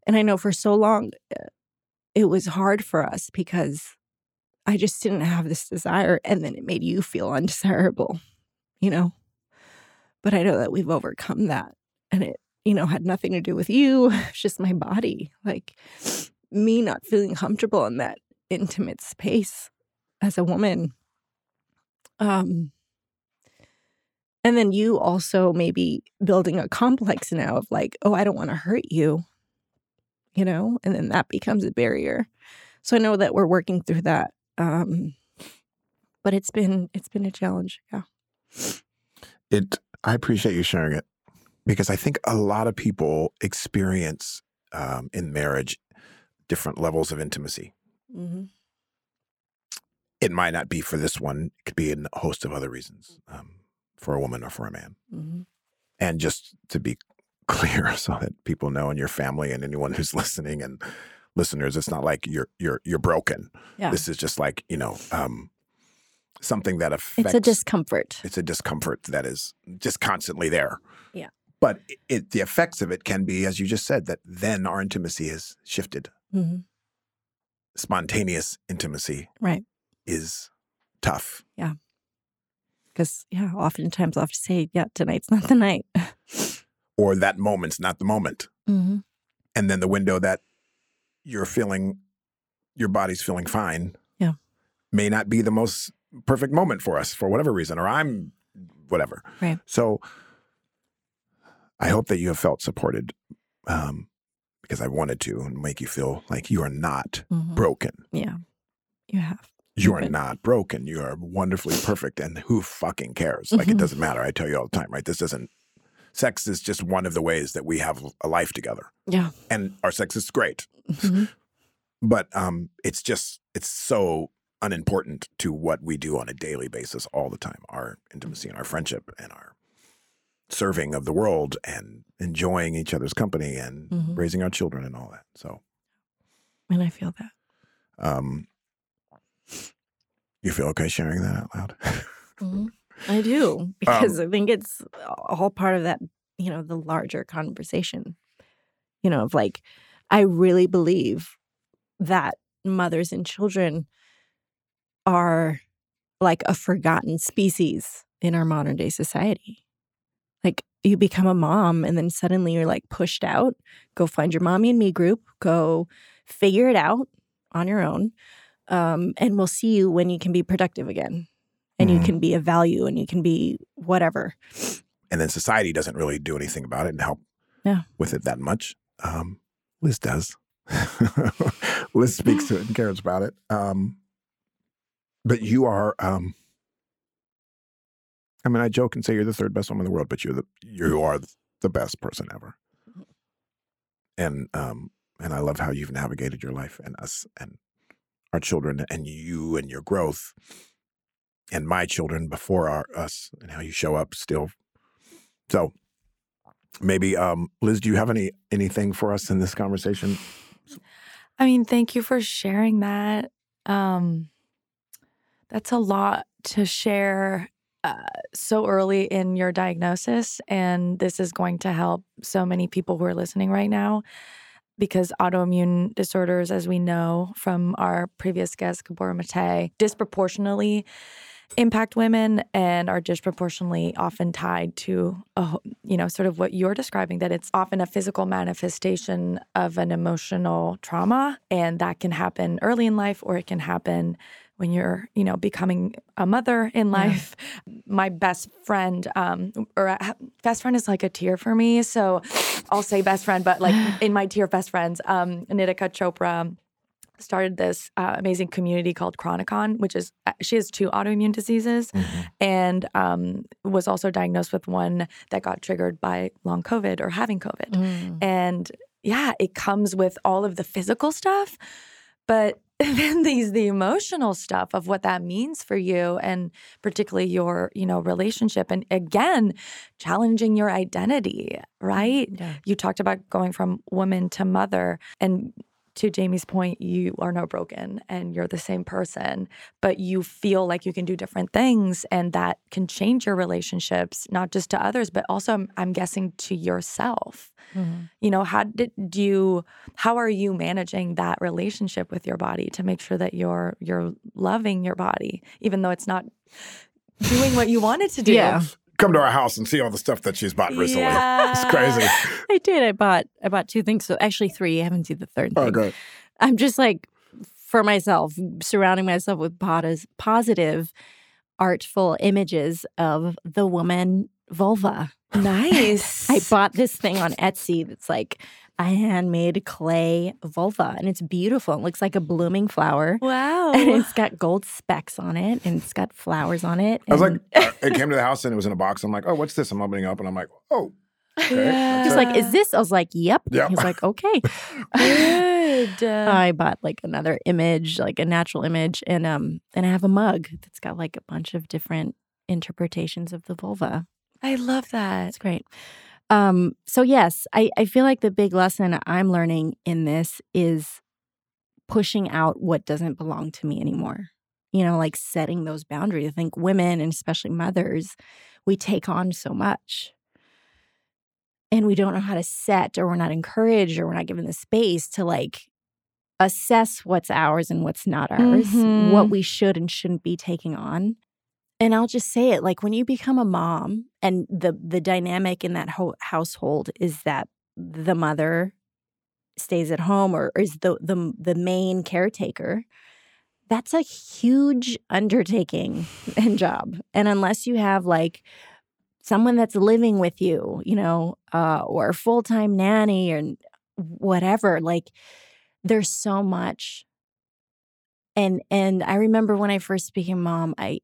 And I know for so long uh, it was hard for us because I just didn't have this desire. And then it made you feel undesirable, you know? But I know that we've overcome that. And it, you know, had nothing to do with you. <laughs> It's just my body. Like me not feeling comfortable in that intimate space as a woman. Um, and then you also maybe building a complex now of like, oh, I don't want to hurt you, you know, and then that becomes a barrier. So I know that we're working through that. Um, but it's been it's been a challenge. Yeah. It. I appreciate you sharing it because I think a lot of people experience um, in marriage different levels of intimacy. Mm-hmm. It might not be for this one; it could be in a host of other reasons um, for a woman or for a man. Mm-hmm. And just to be <laughs> clear, so that people know, and your family, and anyone who's listening, and listeners, it's not like you're you're you're broken. Yeah. This is just like you know um, something that affects. It's a discomfort. it's a discomfort that is just constantly there. Yeah. But it, it, the effects of it can be, as you just said, that then our intimacy has shifted. Mm-hmm. Spontaneous intimacy Right. is tough. Because yeah, oftentimes I'll have to say, yeah, tonight's not the night. Or that moment's not the moment. Mm-hmm. And then the window that you're feeling, your body's feeling fine. Yeah. May not be the most perfect moment for us for whatever reason, or I'm whatever. Right. So I hope that you have felt supported um, because I wanted to and make you feel like you are not Mhm. broken. Yeah. You have. You are not broken. You are wonderfully perfect. And who fucking cares? Like, it Mhm. doesn't matter. I tell you all the time, right? This doesn't, sex is just one of the ways that we have a life together. Yeah. And our sex is great. Mhm. But um, it's just, it's so unimportant to what we do on a daily basis all the time our intimacy and our friendship and our serving of the world and enjoying each other's company and Mhm. raising our children and all that. So, And I feel that. um, you feel okay sharing that out loud? Mhm. I do <laughs> because I think it's all part of that, you know, the larger conversation. You know, of like, I really believe that mothers and children are like a forgotten species in our modern day society. Like, you become a mom and then suddenly you're like pushed out. Go find your mommy and me group. Go figure it out on your own. Um, and we'll see you when you can be productive again and you Mhm. can be of value and you can be whatever. and then society doesn't really do anything about it and help Yeah. with it that much. Um, Liz does. <laughs> Liz speaks to it and cares about it. Um, but you are, um, I mean, I joke and say you're the third best woman in the world, but you're the you are the best person ever. And um, and I love how you've navigated your life and us and our children and you and your growth and my children before our us and how you show up still so maybe um Liz, do you have any anything for us in this conversation? I mean, thank you for sharing that. Um, that's a lot to share uh, so early in your diagnosis, and this is going to help so many people who are listening right now. Because autoimmune disorders, as we know from our previous guest, Gabor Mate, disproportionately impact women and are disproportionately often tied to a, you know sort of what you're describing that it's often a physical manifestation of an emotional trauma and that can happen early in life or it can happen when you're you know becoming a mother in life yeah. <laughs> my best friend um or best friend is like a tier for me so i'll say best friend but like <sighs> in my tier of best friends um nitika chopra started this uh, amazing community called Chronicon, which is uh, she has two autoimmune diseases, mm-hmm. and um, was also diagnosed with one that got triggered by long COVID or having COVID. Mm. And yeah, it comes with all of the physical stuff, but <laughs> then these the emotional stuff of what that means for you and particularly your you know relationship and again challenging your identity right yeah. you talked about going from woman to mother and to Jamey's point, you are not broken and you're the same person, but you feel like you can do different things and that can change your relationships, not just to others, but also, I'm guessing, to yourself. Mm-hmm. You know, how did you, how are you managing that relationship with your body to make sure that you're, you're loving your body, even though it's not doing what you want it to do? Yeah come to our house and see all the stuff that she's bought recently. <laughs> Yeah. It's crazy. I did. I bought I bought two things. So actually three. I haven't seen the third oh, thing. good. I'm just like for myself, surrounding myself with positive, artful images of the woman vulva. Nice. <laughs> I bought this thing on Etsy that's like a handmade clay vulva and it's beautiful. It looks like a blooming flower. <laughs> Wow. And it's got gold specks on it and it's got flowers on it. I was like, uh, it came to the house and it was in a box. I'm like, oh, what's this? I'm opening up and I'm like, oh. Okay. Yeah. He's like, is this? I was like, yep. yep. He's like, okay. <laughs> Good. I bought like another image, like a natural image, and um, and I have a mug that's got like a bunch of different interpretations of the vulva. I love that. It's great. Um, so yes, I, I feel like the big lesson I'm learning in this is pushing out what doesn't belong to me anymore. You know, like setting those boundaries. I think women and especially mothers, we take on so much. And we don't know how to set, or we're not encouraged, or we're not given the space to like assess what's ours and what's not ours, mm-hmm. what we should and shouldn't be taking on and I'll just say it like when you become a mom and the the dynamic in that ho- household is that the mother stays at home or, or is the the the main caretaker that's a huge undertaking <laughs> and job. And unless you have like someone that's living with you you know uh, or full-time nanny or whatever like there's so much. And and i remember when i first became mom i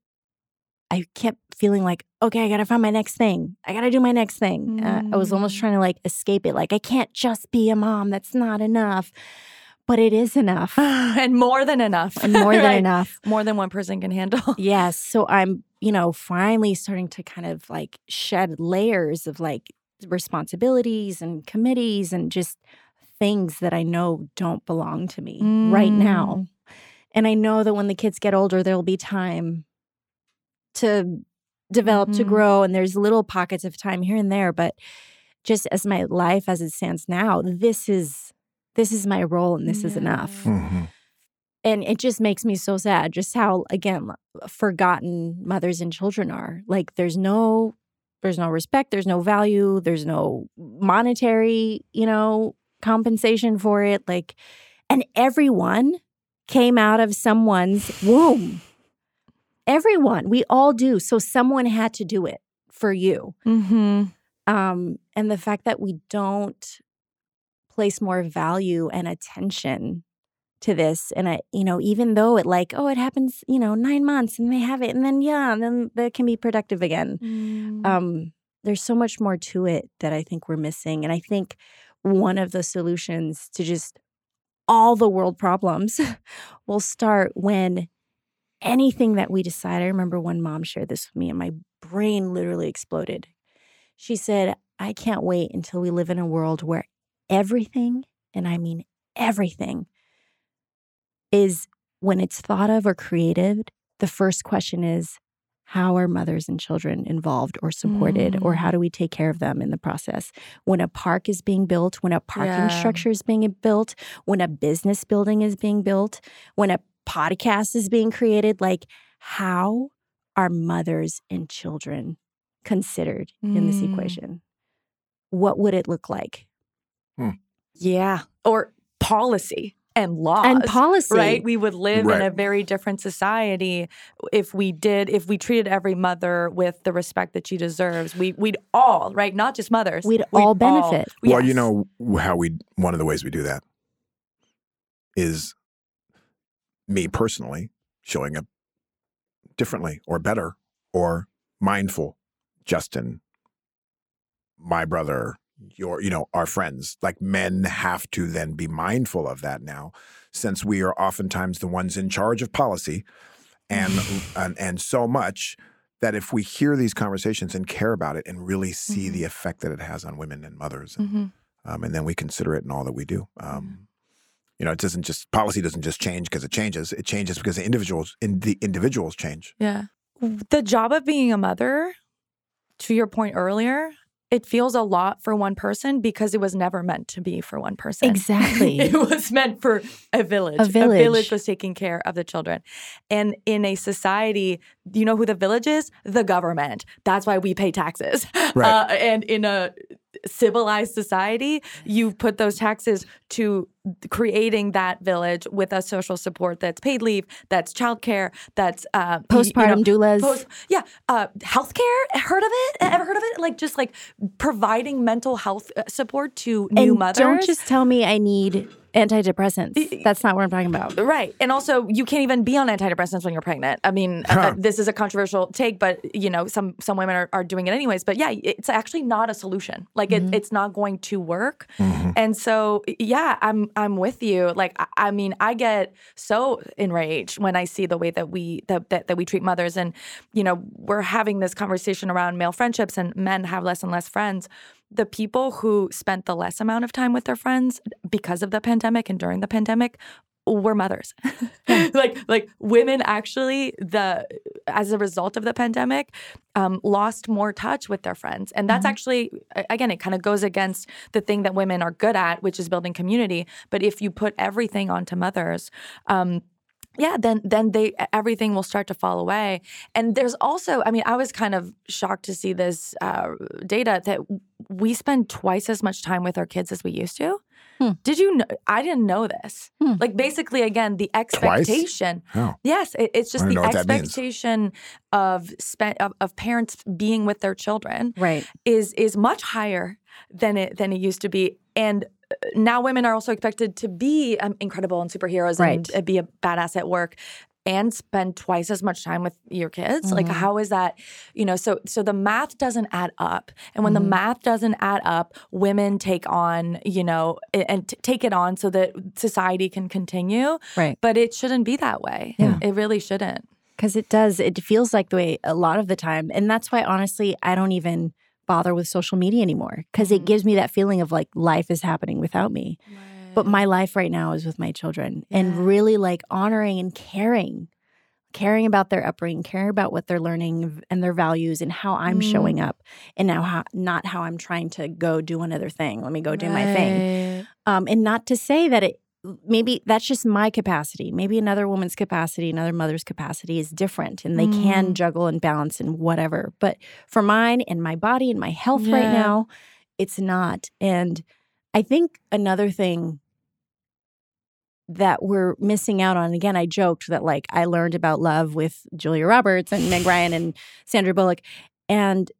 I kept feeling like, okay, I gotta find my next thing. I gotta do my next thing. Mm. Uh, I was almost mm. trying to like escape it. Like, I can't just be a mom. That's not enough. But it is enough. <sighs> and more than enough. And more than enough. More than one person can handle. <laughs> yes. So I'm, you know, finally starting to kind of like shed layers of like responsibilities and committees and just things that I know don't belong to me mm. right now. Mm. And I know that when the kids get older, there'll be time to develop mm-hmm. to grow and there's little pockets of time here and there but just as my life as it stands now this is this is my role and this yeah. is enough mm-hmm. and it just makes me so sad just how again forgotten mothers and children are like there's no there's no respect there's no value there's no monetary you know compensation for it like and everyone came out of someone's womb everyone we all do so someone had to do it for you mm-hmm. um, and the fact that we don't place more value and attention to this and I, you know even though it like oh it happens you know nine months and they have it and then yeah and then that can be productive again mm. um, there's so much more to it that i think we're missing and i think one of the solutions to just all the world problems <laughs> will start when anything that we decide. I remember one mom shared this with me, and my brain literally exploded. She said, I can't wait until we live in a world where everything, and I mean everything, is when it's thought of or created, the first question is, how are mothers and children involved or supported or Mm. how do we take care of them in the process when a park is being built when a parking Yeah. structure is being built when a business building is being built when a podcast is being created like how are mothers and children considered in this Mm. equation what would it look like Yeah. Or policy and laws. and policy Right? We would live in a very different society if we did, if we treated every mother with the respect that she deserves. We, we'd all, right? Not just mothers. We'd all benefit. Well, you know how we one of the ways we do that is me personally showing up differently or better or mindful. Justin, my brother, your, you know, our friends. Like men have to then be mindful of that now, since we are oftentimes the ones in charge of policy, and <laughs> and, and so much that if we hear these conversations and care about it and really see the effect that it has on women and mothers, and, Mhm. um, and then we consider it in all that we do. Um, you know, it doesn't just policy doesn't just change because it changes. It changes because the individuals in the individuals change. Yeah. The job of being a mother, to your point earlier, it feels a lot for one person because it was never meant to be for one person. Exactly. <laughs> it was meant for a village. A village. was taking care of the children. And in a society, you know who the village is? The government. That's why we pay taxes. Right. <laughs> Uh, and in a civilized society, you put those taxes to creating that village with a social support that's paid leave, that's childcare, that's uh, y- you postpartum know, doulas Post, yeah, uh, healthcare. Heard of it? Ever heard of it? Like just like providing mental health uh, support to new and mothers. don't just tell me i need antidepressants that's not what i'm talking about Right. And also, you can't even be on antidepressants when you're pregnant. I mean, uh, uh, this is a controversial take, but you know, some some women are, are doing it anyways. But yeah, it's actually not a solution. Like it, it's not going to work. And so, yeah, I'm I'm with you. Like I, I mean, I get so enraged when I see the way that we that, that that we treat mothers, and you know, we're having this conversation around male friendships, and men have less and less friends. The people who spent the less amount of time with their friends because of the pandemic and during the pandemic were mothers. <laughs> like like women actually the as a result of the pandemic um, lost more touch with their friends. And that's actually again it kind of goes against the thing that women are good at which is building community. But if you put everything onto mothers um, yeah then then they everything will start to fall away and there's also i mean i was kind of shocked to see this uh, data that we spend twice as much time with our kids as we used to Hmm. did you know i didn't know this Hmm. like basically again the expectation Oh. yes it, it's just the don't know what that means. expectation of, spent of of parents being with their children right is is much higher than it than it used to be and now women are also expected to be um, incredible and superheroes Right. and uh, be a badass at work and spend twice as much time with your kids like Mhm. how is that you know so so the math doesn't add up and when Mhm. the math doesn't add up women take on you know and t- take it on so that society can continue right but it shouldn't be that way Yeah. it really shouldn't because it does it feels like the way a lot of the time and that's why honestly i don't even bother with social media anymore because it Mhm. gives me that feeling of like life is happening without me. But my life right now is with my children and really like honoring and caring caring about their upbringing caring about what they're learning and their values and how i'm Mm. showing up and now how not how i'm trying to go do another thing. Let me go do my thing. Um, and not to say that it maybe that's just my capacity. Maybe another woman's capacity another mother's capacity is different and they can Mm. juggle and balance and whatever. But for mine and my body and my health right now it's not. And i think another thing that we're missing out on again i joked that like i learned about love with julia roberts and meg ryan and sandra bullock and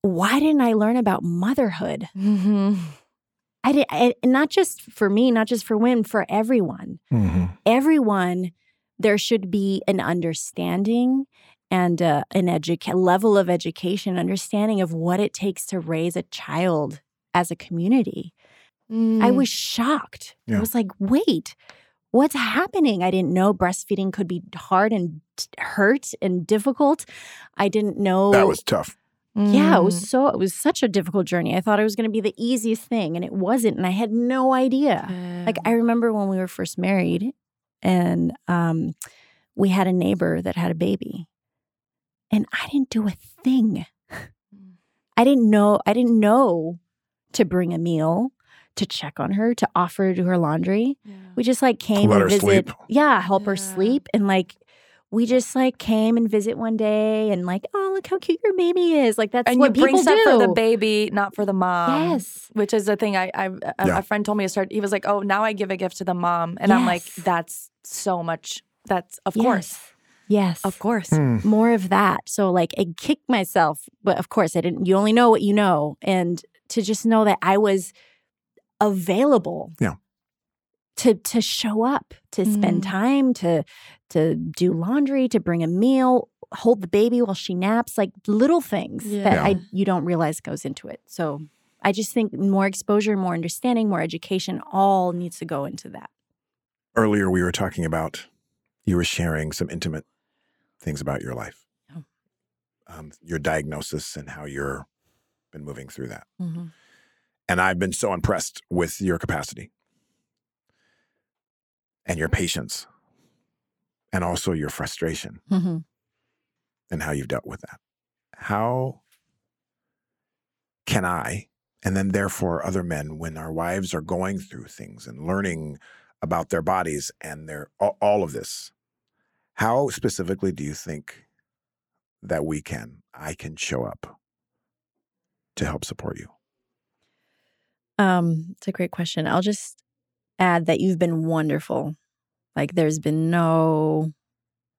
why didn't i learn about motherhood? Mhm. I did, I, not just for me, not just for women, for everyone. Everyone, there should be an understanding and uh, an educa- level of education, understanding of what it takes to raise a child as a community. I Mm. was shocked. I was like, wait, what's happening? I didn't know breastfeeding could be hard and t- hurt and difficult. I didn't know That was tough. Yeah, it Mm. was so it was such a difficult journey. I thought it was going to be the easiest thing and it wasn't and I had no idea. Like I remember when we were first married and um we had a neighbor that had a baby. and I didn't do a thing. I didn't know I didn't know to bring a meal, to check on her, to offer to her laundry. We just like came Let and her visit. sleep. Yeah, help her sleep and like we just like came and visit one day and like, oh look how cute your baby is. Like that's and what you bring people stuff do. for the baby, not for the mom. Yes. Which is the thing I, I a, Yeah. a friend told me to start. He was like, "Oh, now I give a gift to the mom," and I'm like, "That's so much. That's of course, Yes. of course." Hmm. more of that. So like I kicked myself, but of course I didn't. You only know what you know, and to just know that I was available. Yeah. To to show up, to spend Mm. time, to to do laundry, to bring a meal, hold the baby while she naps, like little things that I you don't realize goes into it. So I just think more exposure, more understanding, more education, all needs to go into that. Earlier, we were talking about you were sharing some intimate things about your life, Oh. um, your diagnosis, and how you're been moving through that. Mm-hmm. And I've been so impressed with your capacity and your patience and also your frustration Mm-hmm. and how you've dealt with that. How can I, and then therefore other men, when our wives are going through things and learning about their bodies and their all, all of this, how specifically do you think that we can, I can show up to help support you? Um, it's a great question. I'll just add that you've been wonderful. Like there's been no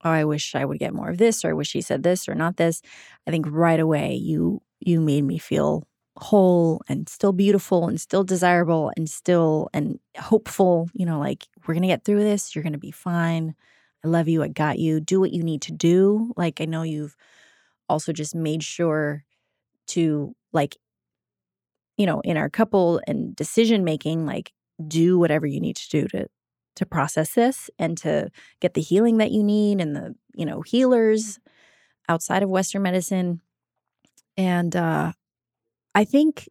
oh, I wish I would get more of this or I wish he said this or not this. I think right away you you made me feel whole and still beautiful and still desirable and still and hopeful, you know, like we're to get through this, you're to be fine. I love you, I got you. Do what you need to do. Like I know you've also just made sure to like you know, in our couple and decision making, like do whatever you need to do to to process this and to get the healing that you need and the, you know, healers outside of Western medicine. And uh I think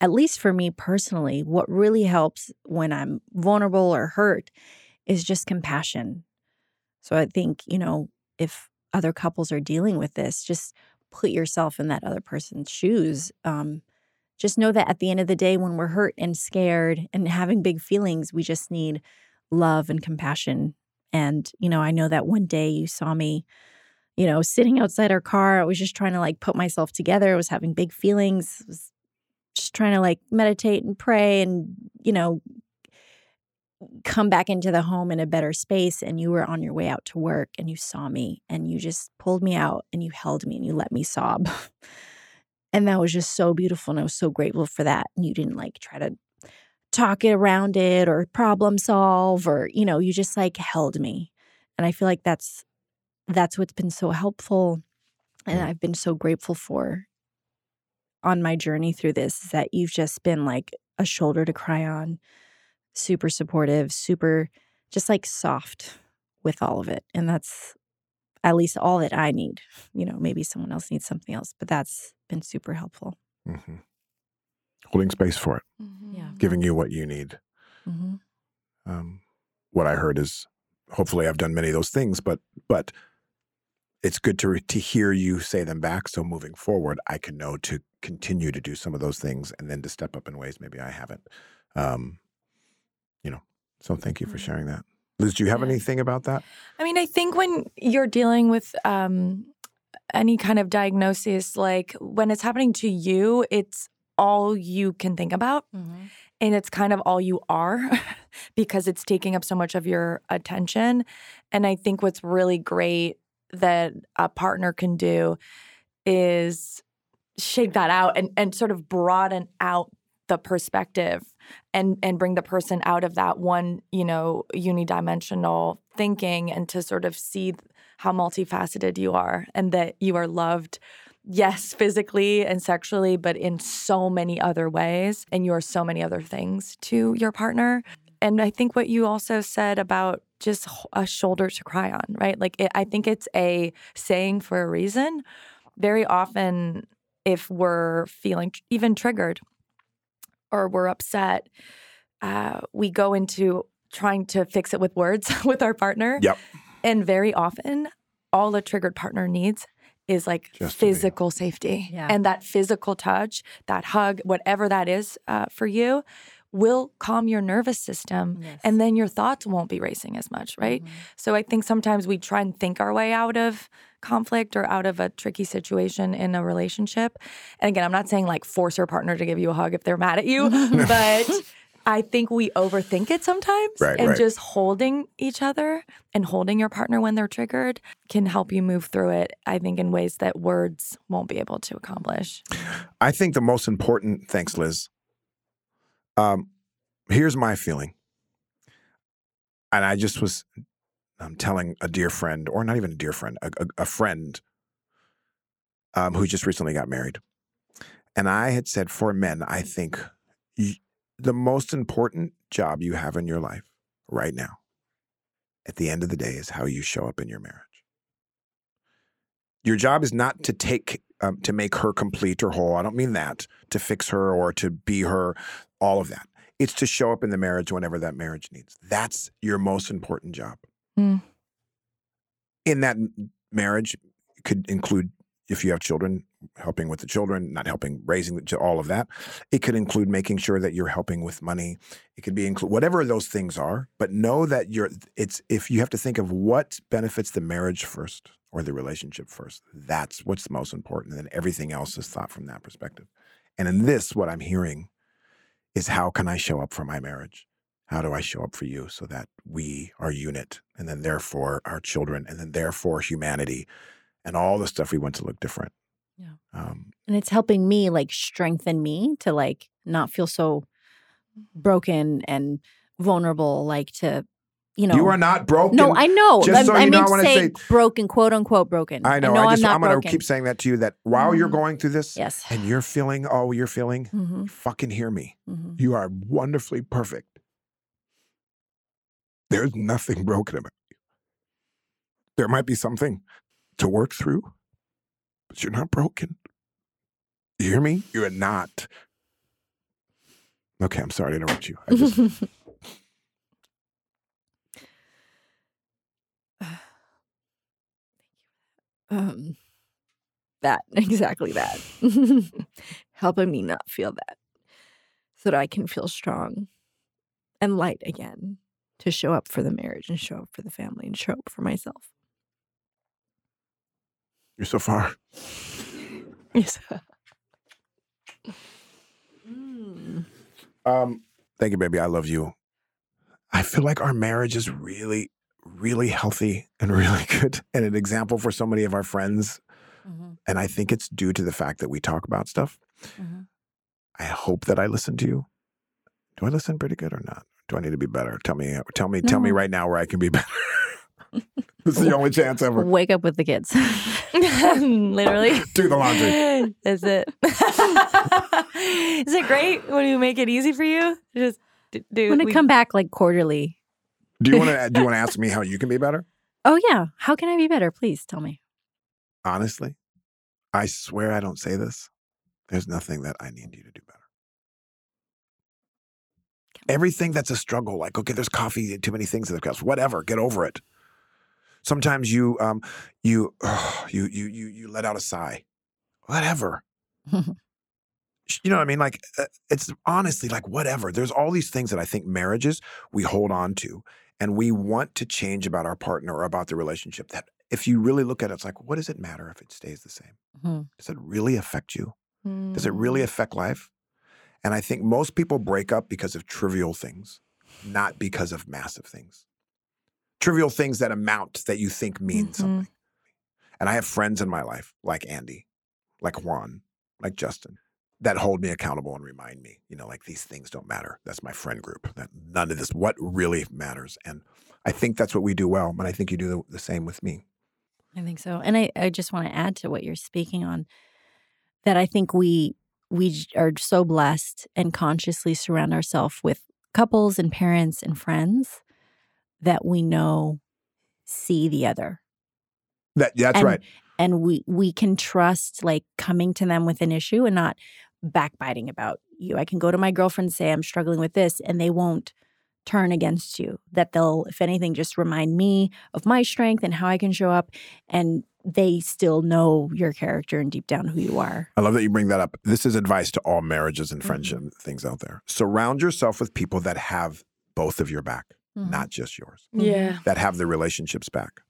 at least for me personally, what really helps when I'm vulnerable or hurt is just compassion. So I think, you know, if other couples are dealing with this, just put yourself in that other person's shoes. Um, just know that at the end of the day, when we're hurt and scared and having big feelings, we just need love and compassion. And, you know, I know that one day you saw me, you know, sitting outside our car. I was just trying to like put myself together. I was having big feelings, was just trying to like meditate and pray and, you know, come back into the home in a better space. And you were on your way out to work and you saw me and you just pulled me out and you held me and you let me sob. <laughs> And that was just so beautiful. And I was so grateful for that. And you didn't like try to talk it around it or problem solve or, you know, you just like held me. And I feel like that's that's what's been so helpful. And I've been so grateful for on my journey through this is that you've just been like a shoulder to cry on, super supportive, super just like soft with all of it. And that's at least all that I need. You know, maybe someone else needs something else, but that's been super helpful. hmm Holding space for it, Yeah. giving you what you need. Mm-hmm. um, what I heard is hopefully I've done many of those things, but but it's good to to hear you say them back. So moving forward, I can know to continue to do some of those things and then to step up in ways maybe I haven't. Um, you know, so thank you for sharing that. Liz, do you have Yeah. anything about that? I mean, I think when you're dealing with um, any kind of diagnosis, like when it's happening to you, it's all you can think about. And it's kind of all you are <laughs> because it's taking up so much of your attention. And I think what's really great that a partner can do is shake that out and, and sort of broaden out the perspective and and bring the person out of that one you know unidimensional thinking and to sort of see how multifaceted you are and that you are loved yes physically and sexually but in so many other ways and you are so many other things to your partner. And i think what you also said about just a shoulder to cry on right? Like it, i think it's a saying for a reason. Very often if we're feeling even triggered or we're upset, uh, we go into trying to fix it with words <laughs> with our partner. Yep. And very often, all a triggered partner needs is like Just physical safety. Yeah. And that physical touch, that hug, whatever that is uh, for you, will calm your nervous system. Yes. And then your thoughts won't be racing as much, right? Mm-hmm. So I think sometimes we try and think our way out of conflict or out of a tricky situation in a relationship. And again, I'm not saying like force your partner to give you a hug if they're mad at you, <laughs> but I think we overthink it sometimes. Right, and right. just holding each other and holding your partner when they're triggered can help you move through it, I think, in ways that words won't be able to accomplish. I think the most important, thanks, Liz. Um, here's my feeling. And I just was um, telling a dear friend, or not even a dear friend, a, a, a friend um, who just recently got married. And I had said, for men, I think the most important job you have in your life right now, at the end of the day, is how you show up in your marriage. Your job is not to take um, to make her complete or whole. I don't mean that to fix her or to be her, all of that. It's to show up in the marriage whenever that marriage needs. That's your most important job. Mm. In that marriage could include if you have children, helping with the children, not helping raising ch- all of that. It could include making sure that you're helping with money. It could be include whatever those things are. But know that you're. It's if you have to think of what benefits the marriage first or the relationship first. That's what's the most important. And then everything else is thought from that perspective. And in this, what I'm hearing is how can I show up for my marriage? How do I show up for you so that we are unit and then therefore our children and then therefore humanity and all the stuff we want to look different. Yeah. Um, And it's helping me like strengthen me to like not feel so broken and vulnerable, like to, you know. you are not broken. No, I know. Just I, so I you know, meant I wanna to say, say- broken, quote unquote broken. I know. I I, am just not I'm going to keep saying that to you that while you're Mhm. going through this Yes. and you're feeling all you're feeling, hmm fucking hear me. hmm You are wonderfully perfect. There's nothing broken about you. There might be something to work through, but you're not broken. You hear me? You are not. Okay, I'm sorry to interrupt you. I just, <laughs> um, that <laughs> exactly that. <laughs> Helping me not feel that, so that I can feel strong and light again to show up for the marriage and show up for the family and show up for myself. you're so far. Yes. <laughs> Mm. Um, thank you, baby. I love you. I feel like our marriage is really, really healthy and <laughs> really good and an example for so many of our friends. Mhm. And I think it's due to the fact that we talk about stuff. Mhm. I hope that I listen to you. Do I listen pretty good or not? Do I need to be better? Tell me, tell me, tell me right now where I can be <laughs> better. <laughs> this is the only chance ever. Wake up with the kids. Literally. Do the laundry. Is it. Is it great when you make it easy for you? Just d- do. I'm gonna we- come back like quarterly. Do you want to? <laughs> Do you want to ask me how you can be better? Oh yeah, how can I be better? Please tell me. Honestly, I swear I don't say this. There's nothing that I need you to do better. Everything that's a struggle, like okay, there's coffee, too many things in the cups, whatever, get over it. Sometimes you, um, you, you, you, you, you let out a sigh, whatever. <laughs> you know what I mean? Like uh, it's honestly like whatever. There's all these things that I think marriages we hold on to, and we want to change about our partner or about the relationship. That if you really look at it, it's like, what does it matter if it stays the same? Mhm. Does it really affect you? Does it Mm. really affect life? And I think most people break up because of trivial things, not because of massive things. Trivial things that amount that you think mean Mhm. something. And I have friends in my life like Andy, like Juan, like Justin, that hold me accountable and remind me, you know, like these things don't matter. That's my friend group. That none of this, what really matters. And I think that's what we do well. But I think you do the, the same with me. I think so. And I, I just want to add to what you're speaking on that I think we we are so blessed and consciously surround ourselves with couples and parents and friends that we know see the other. That that's And- right. And we we can trust like coming to them with an issue and not backbiting about you. I can go to my girlfriend and say I'm struggling with this and they won't turn against you. That they'll if anything just remind me of my strength and how I can show up and they still know your character and deep down who you are. I love that you bring that up. This is advice to all marriages and Mm-hmm. friendship things out there. Surround yourself with people that have both of your back, Mhm. not just yours, Yeah. that have the relationships back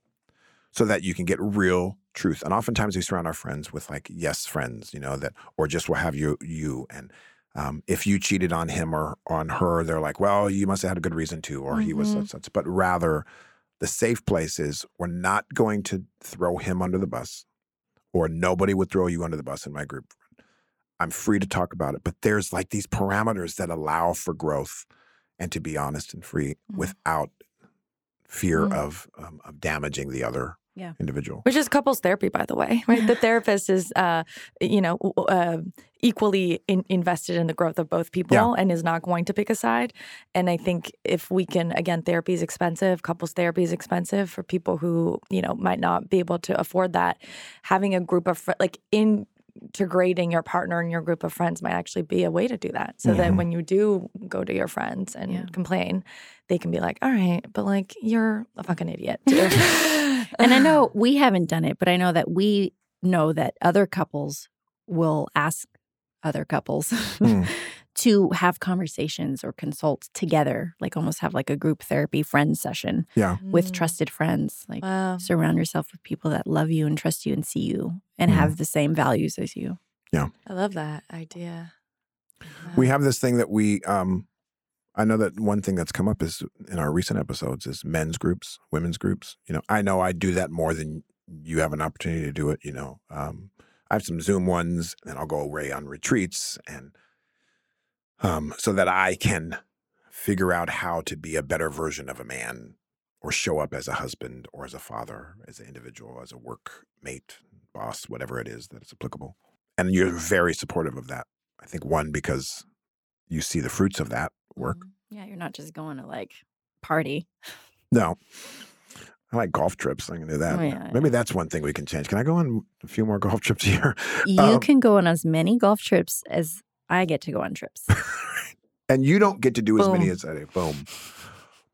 so that you can get real truth. And oftentimes we surround our friends with like yes friends, you know, that or just will have you you and um, if you cheated on him or on her, they're like, well, you must have had a good reason to, or he was Mhm. such such. But rather, the safe place is we're not going to throw him under the bus, or nobody would throw you under the bus in my group. I'm free to talk about it, but there's like these parameters that allow for growth and to be honest and free Mhm. without fear Mm. of um, of damaging the other Yeah. individual. Which is couples therapy, by the way, <laughs> right? The therapist is, uh, you know, uh, equally in- invested in the growth of both people Yeah. and is not going to pick a side. And I think if we can, again, therapy is expensive. Couples therapy is expensive for people who, you know, might not be able to afford that. Having a group of fr- like integrating your partner in your group of friends might actually be a way to do that. So that Mhm. when you do go to your friends and Yeah. complain, they can be like, "All right, but like you're a fucking idiot." <laughs> too." And I know <sighs> we haven't done it, but I know that we know that other couples will ask other couples Mm. <laughs> to have conversations or consult together, like almost have like a group therapy friend session Yeah. with Mm. trusted friends. Like Wow. surround yourself with people that love you and trust you and see you and Mhm. have the same values as you. Yeah. I love that idea. We have this thing that we um I know that one thing that's come up is in our recent episodes is men's groups, women's groups. You know, I know I do that more than you have an opportunity to do it, you know. Um I have some Zoom ones and I'll go away on retreats and um so that I can figure out how to be a better version of a man or show up as a husband or as a father, as an individual, as a work mate, boss, whatever it is that is applicable. And you're very supportive of that. I think one because you see the fruits of that work. Yeah, you're not just going to like party. No. I like golf trips. I can do that. Oh, yeah, Maybe that's one thing we can change. Can I go on a few more golf <laughs> trips a year? You Um, can go on as many golf trips as I get to go on trips. <laughs> and you don't get to do as many as I do. Boom.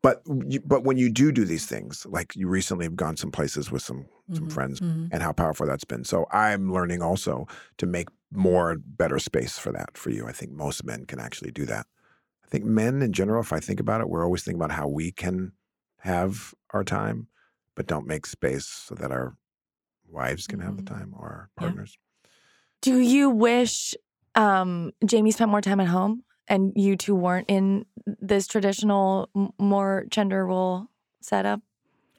But you, but when you do do these things, like you recently have gone some places with some some Mhm, friends, mhm. and how powerful that's been. So I'm learning also to make more better space for that for you. I think most men can actually do that. I think men in general, if I think about it, we're always thinking about how we can have our time, but don't make space so that our wives can have the Mhm. time or our Yeah. partners. Do you wish um, Jamey spent more time at home and you two weren't in this traditional, m- more gender role setup?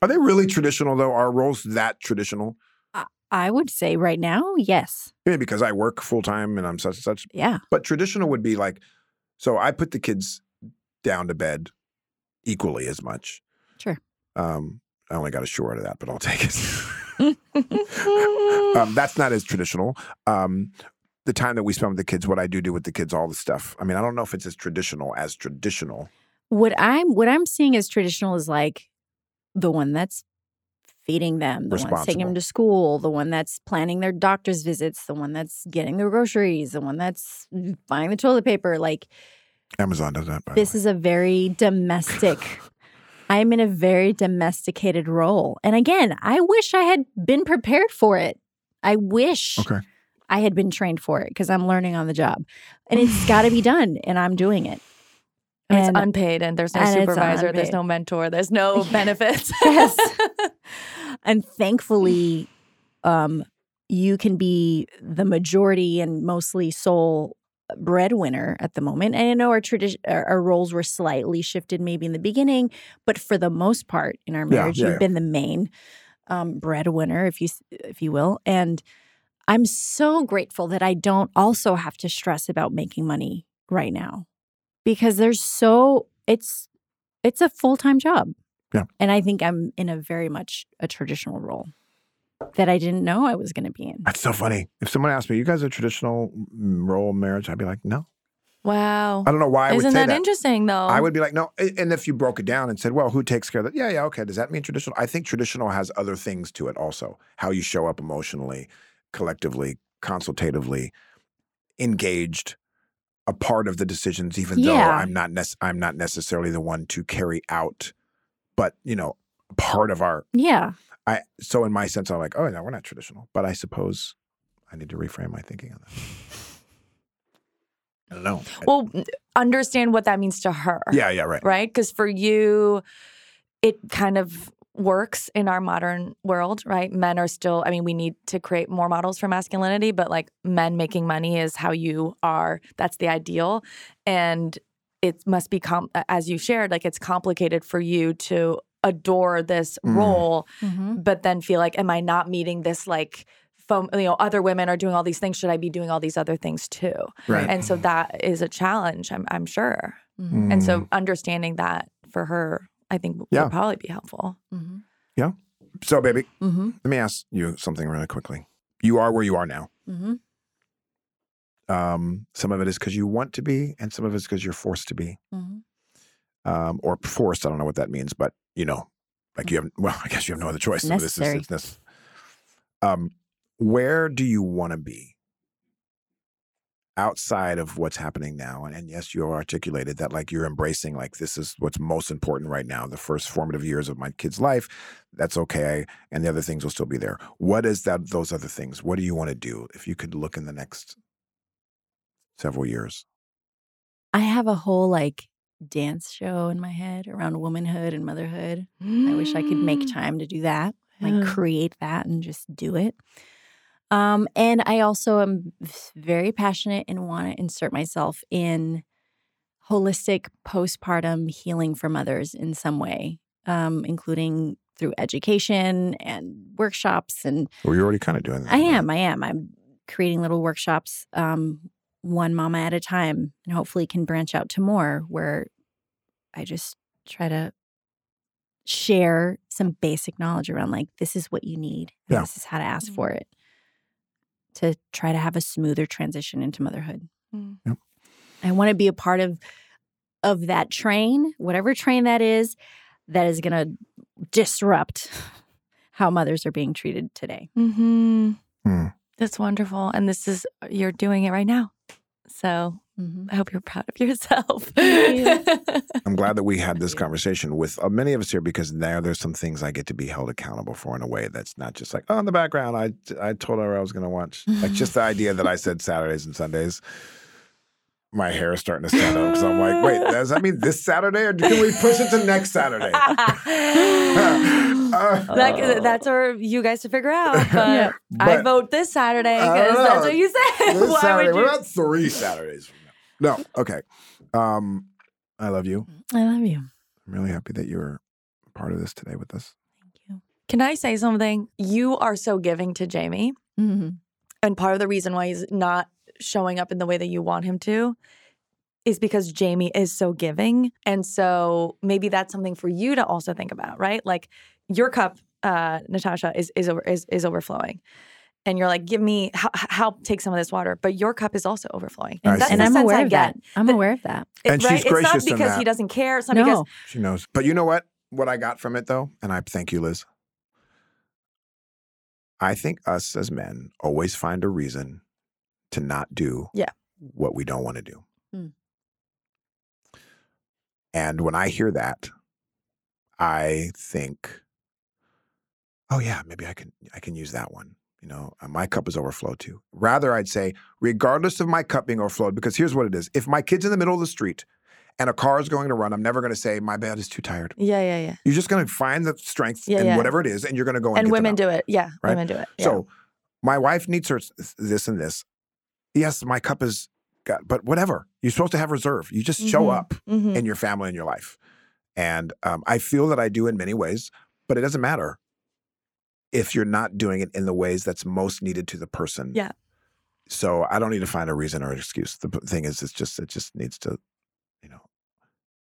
Are they really traditional though? Are roles that traditional? I would say right now, yes. Maybe because I work full time and I'm such and such. Yeah. But traditional would be like, so I put the kids down to bed equally as much. Sure. Um, I only got a short of that, but I'll take it. <laughs> <laughs> um, that's not as traditional. Um, the time that we spend with the kids, what I do do with the kids, all the stuff. I mean, I don't know if it's as traditional as traditional. What I'm what I'm seeing as traditional is like the one that's feeding them, the one that's taking them to school, the one that's planning their doctor's visits, the one that's getting their groceries, the one that's buying the toilet paper. Like Amazon does that. This is a very domestic. I'm in a very domesticated role. And again, I wish I had been prepared for it. I wish okay. I had been trained for it because I'm learning on the job. And it's <sighs> got to be done and I'm doing it. And it's unpaid and there's no and supervisor, there's no mentor, there's no <laughs> benefits. <laughs> Yes. <laughs> and thankfully um you can be the majority and mostly sole breadwinner at the moment and i know our tradition our, our roles were slightly shifted maybe in the beginning but for the most part in our marriage yeah, you've yeah. been the main um breadwinner if you if you will and i'm so grateful that i don't also have to stress about making money right now because there's so it's it's a full-time job Yeah. and i think i'm in a very much a traditional role that i didn't know i was going to be in That's so funny. If someone asked me, "You guys are traditional mm, role marriage," I'd be like, "No." wow. I don't know why I Isn't say that, that. interesting though? I would be like, no. And if you broke it down and said, well, who takes care of that? Yeah, yeah, okay. Does that mean traditional? I think traditional has other things to it also. How you show up emotionally, collectively, consultatively, engaged, a part of the decisions, even though I'm not nec- I'm not necessarily the one to carry out, but you know, part of our Yeah. I so in my sense I'm like, oh no, we're not traditional. But I suppose I need to reframe my thinking on that. I don't know. Well, understand what that means to her. Yeah, yeah, right. Right? Because for you, it kind of works in our modern world, right? Men are still, I mean, we need to create more models for masculinity, but like men making money is how you are. That's the ideal. And it must be, com- as you shared, like it's complicated for you to adore this Mm. role, Mhm. but then feel like, am I not meeting this like, foam, you know, other women are doing all these things. Should I be doing all these other things too? Right. And so that is a challenge, I'm, I'm sure. Mhm. And so understanding that for her, I think w- Yeah. would probably be helpful. Mhm. Yeah. So baby, Mhm. let me ask you something really quickly. You are where you are now. Mhm. Um, some of it is because you want to be, and some of it is because you're forced to be. Mhm. Um, or forced, I don't know what that means, but you know, like you have <laughs> well, I guess you have no other choice. So this is Necessary. it's this. Um, where do you want to be outside of what's happening now? And, and yes, you articulated that like you're embracing like this is what's most important right now, the first formative years of my kid's life. That's okay. And the other things will still be there. What is that those other things? What do you want to do if you could look in the next several years? I have a whole like dance show in my head around womanhood and motherhood. I wish I could make mm. time to do that, like create that and just do it. Um, and I also am very passionate and want to insert myself in holistic postpartum healing for mothers in some way, um, including through education and workshops. And Well, you're already kind of doing that. I am, I am. I'm creating little workshops, um, one mama at a time, and hopefully can branch out to more where I just try to share some basic knowledge around like this is what you need. Yeah. This is how to ask for it to try to have a smoother transition into motherhood. Mm. Yep. I want to be a part of of that train, whatever train that is, that is going to disrupt <laughs> how mothers are being treated today. Mm-hmm. Hmm. That's wonderful. And this is, you're doing it right now. So Mhm. I hope you're proud of yourself. <laughs> Thank <laughs> I'm glad that we had this conversation with uh, many of us here because now there's some things I get to be held accountable for in a way that's not just like, oh, in the background, I, I told her I was going to watch. Like just the idea that I said Saturdays and Sundays, my hair is starting to stand up because I'm like, wait, <laughs> does that mean this Saturday or can we push it to next Saturday? Uh, That, that's for you guys to figure out. But, Yeah. I vote this Saturday because that's what you said. this Why Saturday, would what you? about three Saturdays from now? No, okay. Um, I love you. I love you. I'm really happy that you're part of this today with us. Thank you. Can I say something? You are so giving to Jamey. Mm-hmm. And part of the reason why he's not showing up in the way that you want him to is because Jamey is so giving. And so maybe that's something for you to also think about, right? Like your cup, uh, Natasha, is is over is, is overflowing. And you're like, give me help, help take some of this water, but your cup is also overflowing. And that's see. And the I'm sense aware I of get. that. I'm That- aware of that. It- And she's right? It's gracious not in because that. he doesn't care. It's not No. because She knows. But you know what? What I got from it though, and I thank you, Liz. I think us as men always find a reason to not do Yeah. what we don't want to do. Hmm. And when I hear that, I think, oh yeah, maybe I can I can use that one. You know, uh, my cup is overflowed too. Rather, I'd say, regardless of my cup being overflowed, because here's what it is: if my kid's in the middle of the street and a car is going to run, I'm never going to say my bed is too tired. yeah, yeah, yeah. You're just going to find the strength Yeah, in yeah. whatever it is, and you're going to go and, And women do it. Yeah, Right? women do it. Yeah. So, my wife needs her this and this. Yes, my cup is got, but whatever. You're supposed to have reserve. You just show Mhm. up Mhm. in your family and your life, and um, I feel that I do in many ways, but it doesn't matter if you're not doing it in the ways that's most needed to the person. Yeah. So I don't need to find a reason or an excuse. The thing is, it's just it just needs to, you know.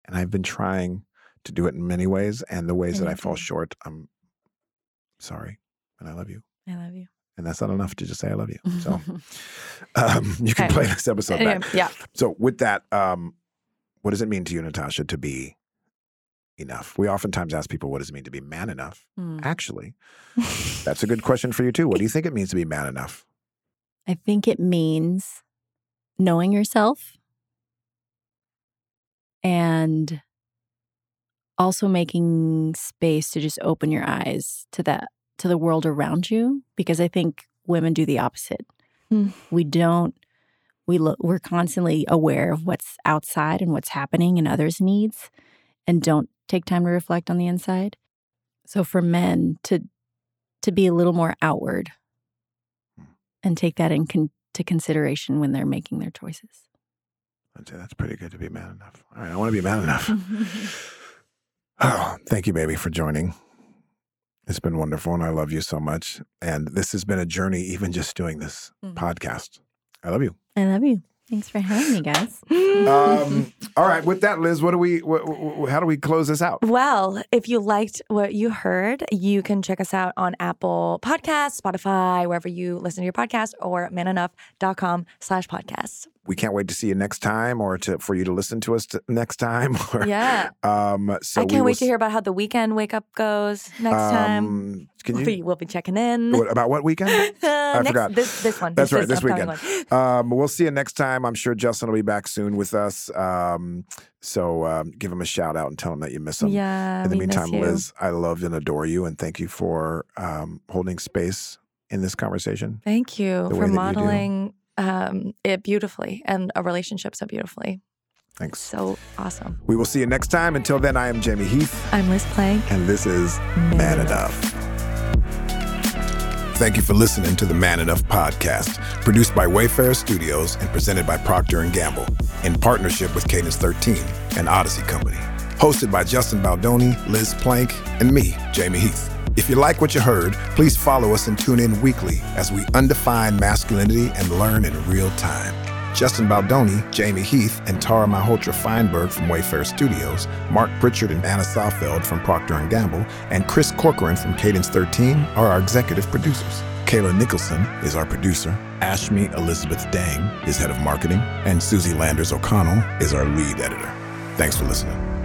And I've been trying to do it in many ways, and the ways And that I fall do. short, I'm sorry, and I love you. I love you. And that's not enough to just say I love you. So <laughs> um, <laughs> you can Okay. play this episode back. yeah. So with that, um, what does it mean to you, Natasha, to be enough? We oftentimes ask people, what does it mean to be man enough? Mm. Actually, <laughs> that's a good question for you too. What do you think it means to be man enough? I think it means knowing yourself and also making space to just open your eyes to that to the world around you because I think women do the opposite. Hmm. We don't we look we're constantly aware of what's outside and what's happening and others' needs and don't take time to reflect on the inside. So for men to to be a little more outward and take that into consideration when they're making their choices. I'd say that's pretty good to be man enough. All right, I want to be man enough. <laughs> oh, thank you, baby, for joining. It's been wonderful, and I love you so much. And this has been a journey, even just doing this Mhm. podcast. I love you. I love you. Thanks for having me, guys. <laughs> Um, all right, with that, Liz, what do we? What, what, how do we close this out? Well, if you liked what you heard, you can check us out on Apple Podcasts, Spotify, wherever you listen to your podcast, or manenough.com slash podcasts. We can't wait to see you next time, or to for you to listen to us t- next time. <laughs> Or, Yeah. Um, so I can't wait to hear about how the weekend wake up goes next time. Um, Can We'll you? be, we'll be checking in. What, about what weekend? <laughs> Uh, next, forgot. This, this one. That's right, this weekend. Um, we'll see you next time. I'm sure Justin will be back soon with us. Um, so um, give him a shout out and tell him that you miss him. Yeah. In the meantime. Liz, I love and adore you, and thank you for um, holding space in this conversation. Thank you for modeling um, it beautifully and a relationship so beautifully. Thanks. So awesome. We will see you next time. Until then, I am Jamey Heath, I'm Liz Plank. and this is Man Enough. Thank you for listening to the Man Enough podcast, produced by Wayfarer Studios and presented by Procter & Gamble in partnership with Cadence 13 and Audacy Company. Hosted by Justin Baldoni, Liz Plank, and me, Jamey Heath. If you like what you heard, please follow us and tune in weekly as we undefine masculinity and learn in real time. Justin Baldoni, Jamey Heath, and Tara Malhotra Feinberg from Wayfarer Studios, Mark Pritchard and Anna Sawfeld from Procter & Gamble, and Chris Corcoran from Cadence 13 are our executive producers. Kayla Nicholson is our producer. Ashmi Elizabeth Dang is head of marketing, and Susie Landers O'Connell is our lead editor. Thanks for listening.